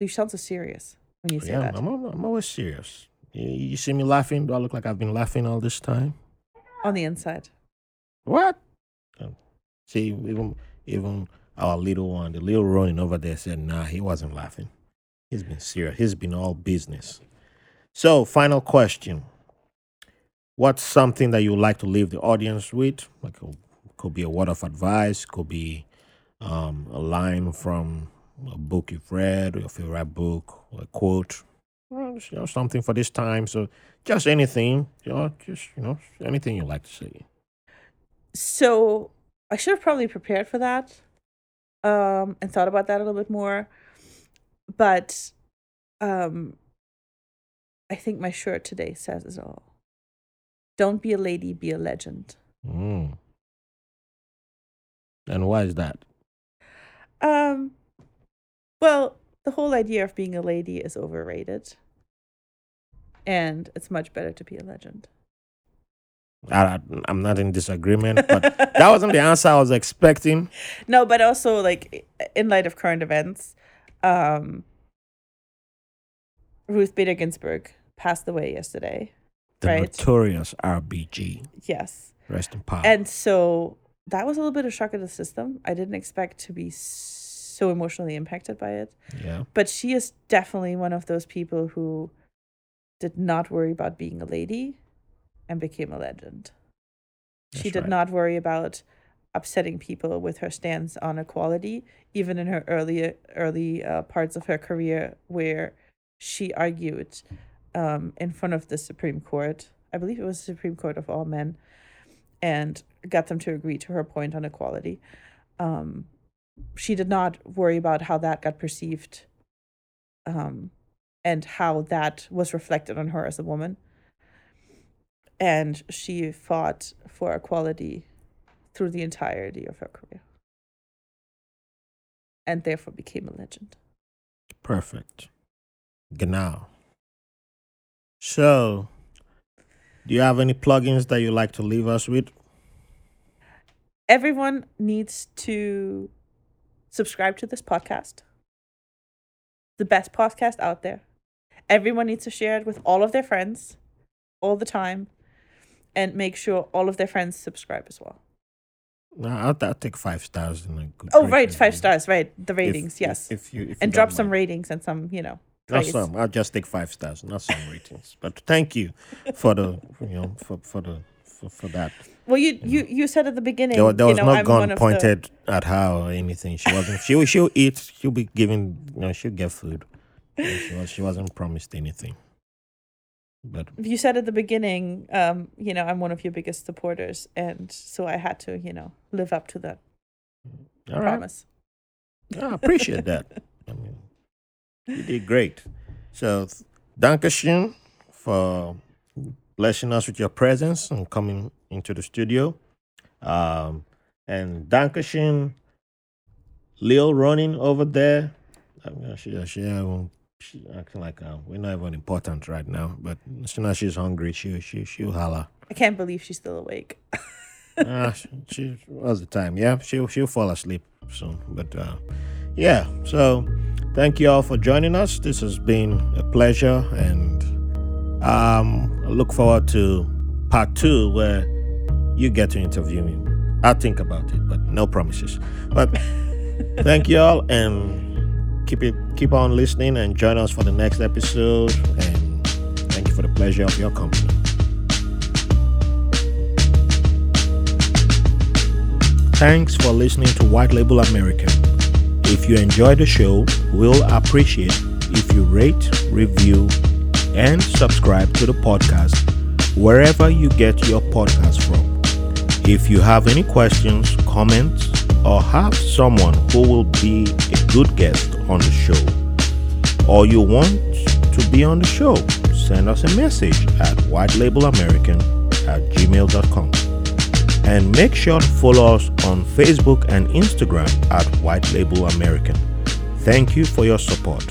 You sound so serious when you say Yeah, that. I'm, I'm always serious. You, you see me laughing? Do I look like I've been laughing all this time? On the inside. What? Um, See, even even our little one, the little Ronin over there said, nah, he wasn't laughing. He's been serious. He's been all business. So, final question. What's something that you would like to leave the audience with? Like, it could be a word of advice, could be um, a line from a book you've read, or your favorite book, or a quote, you know, something for this time. So, just anything, you know, just, you know, anything you like to say. So I should have probably prepared for that. Um and thought about that a little bit more. But um I think my shirt today says it all. Don't be a lady, be a legend. Mm. And why is that? Um, well, the whole idea of being a lady is overrated, and it's much better to be a legend. I, I'm not in disagreement, but that wasn't the answer I was expecting. No, but also like in light of current events, um, Ruth Bader Ginsburg passed away yesterday. The Right. notorious RBG. Yes, Rest in power. and so that was a little bit of shock of the system. I didn't expect to be so emotionally impacted by it. yeah. but she is definitely one of those people who did not worry about being a lady and became a legend. she did right. not worry about upsetting people with her stance on equality, even in her early early uh, parts of her career, where she argued um, in front of the Supreme Court. I believe it was the Supreme Court of all men, and got them to agree to her point on equality. Um, she did not worry about how that got perceived um, and how that was reflected on her as a woman. And she fought for equality through the entirety of her career. And therefore became a legend. Perfect. Genau. So, do you have any plugins that you like to leave us with? Everyone needs to subscribe to this podcast. The best podcast out there. Everyone needs to share it with all of their friends all the time and make sure all of their friends subscribe as well. No, I'll, I'll take five stars. And good Oh, right, five stars, right. The ratings, if- yes. If, you if and don't drop some mind. ratings and some, you know. Not some. I'll just take five stars, not some ratings. But thank you for the you know for for the for, for that. Well, you you you said at the beginning. There, there you was know, no I'm gun pointed at her or anything. She wasn't. She she'll eat. She'll be given. You know, she'll get food. She was. She wasn't promised anything. But you said at the beginning, um, you know, I'm one of your biggest supporters, and so I had to, you know, live up to that all right, promise. I appreciate that. I mean, you did great. So, Dankeschön for blessing us with your presence and coming into the studio. Um, and Dankeschön, Lil running over there. I'm gonna share, share. She acting like uh, we're not even important right now. But as soon as she's hungry, she she she'll holler. I can't believe she's still awake. Ah, she, she was the time. Yeah, she'll she'll fall asleep soon. But uh, yeah, so thank you all for joining us. This has been a pleasure, and um, I look forward to part two where you get to interview me. I'll think about it, but no promises. But thank you all, and keep it keep on listening and join us for the next episode. And thank you for the pleasure of your company. Thanks for listening to White Label America. If you enjoy the show, we'll appreciate if you rate, review, and subscribe to the podcast wherever you get your podcast from. If you have any questions, comments, or have someone who will be a good guest on the show, or you want to be on the show, send us a message at whitelabelamerican at gmail.com. And make sure to follow us on Facebook and Instagram at White Label American. Thank you for your support.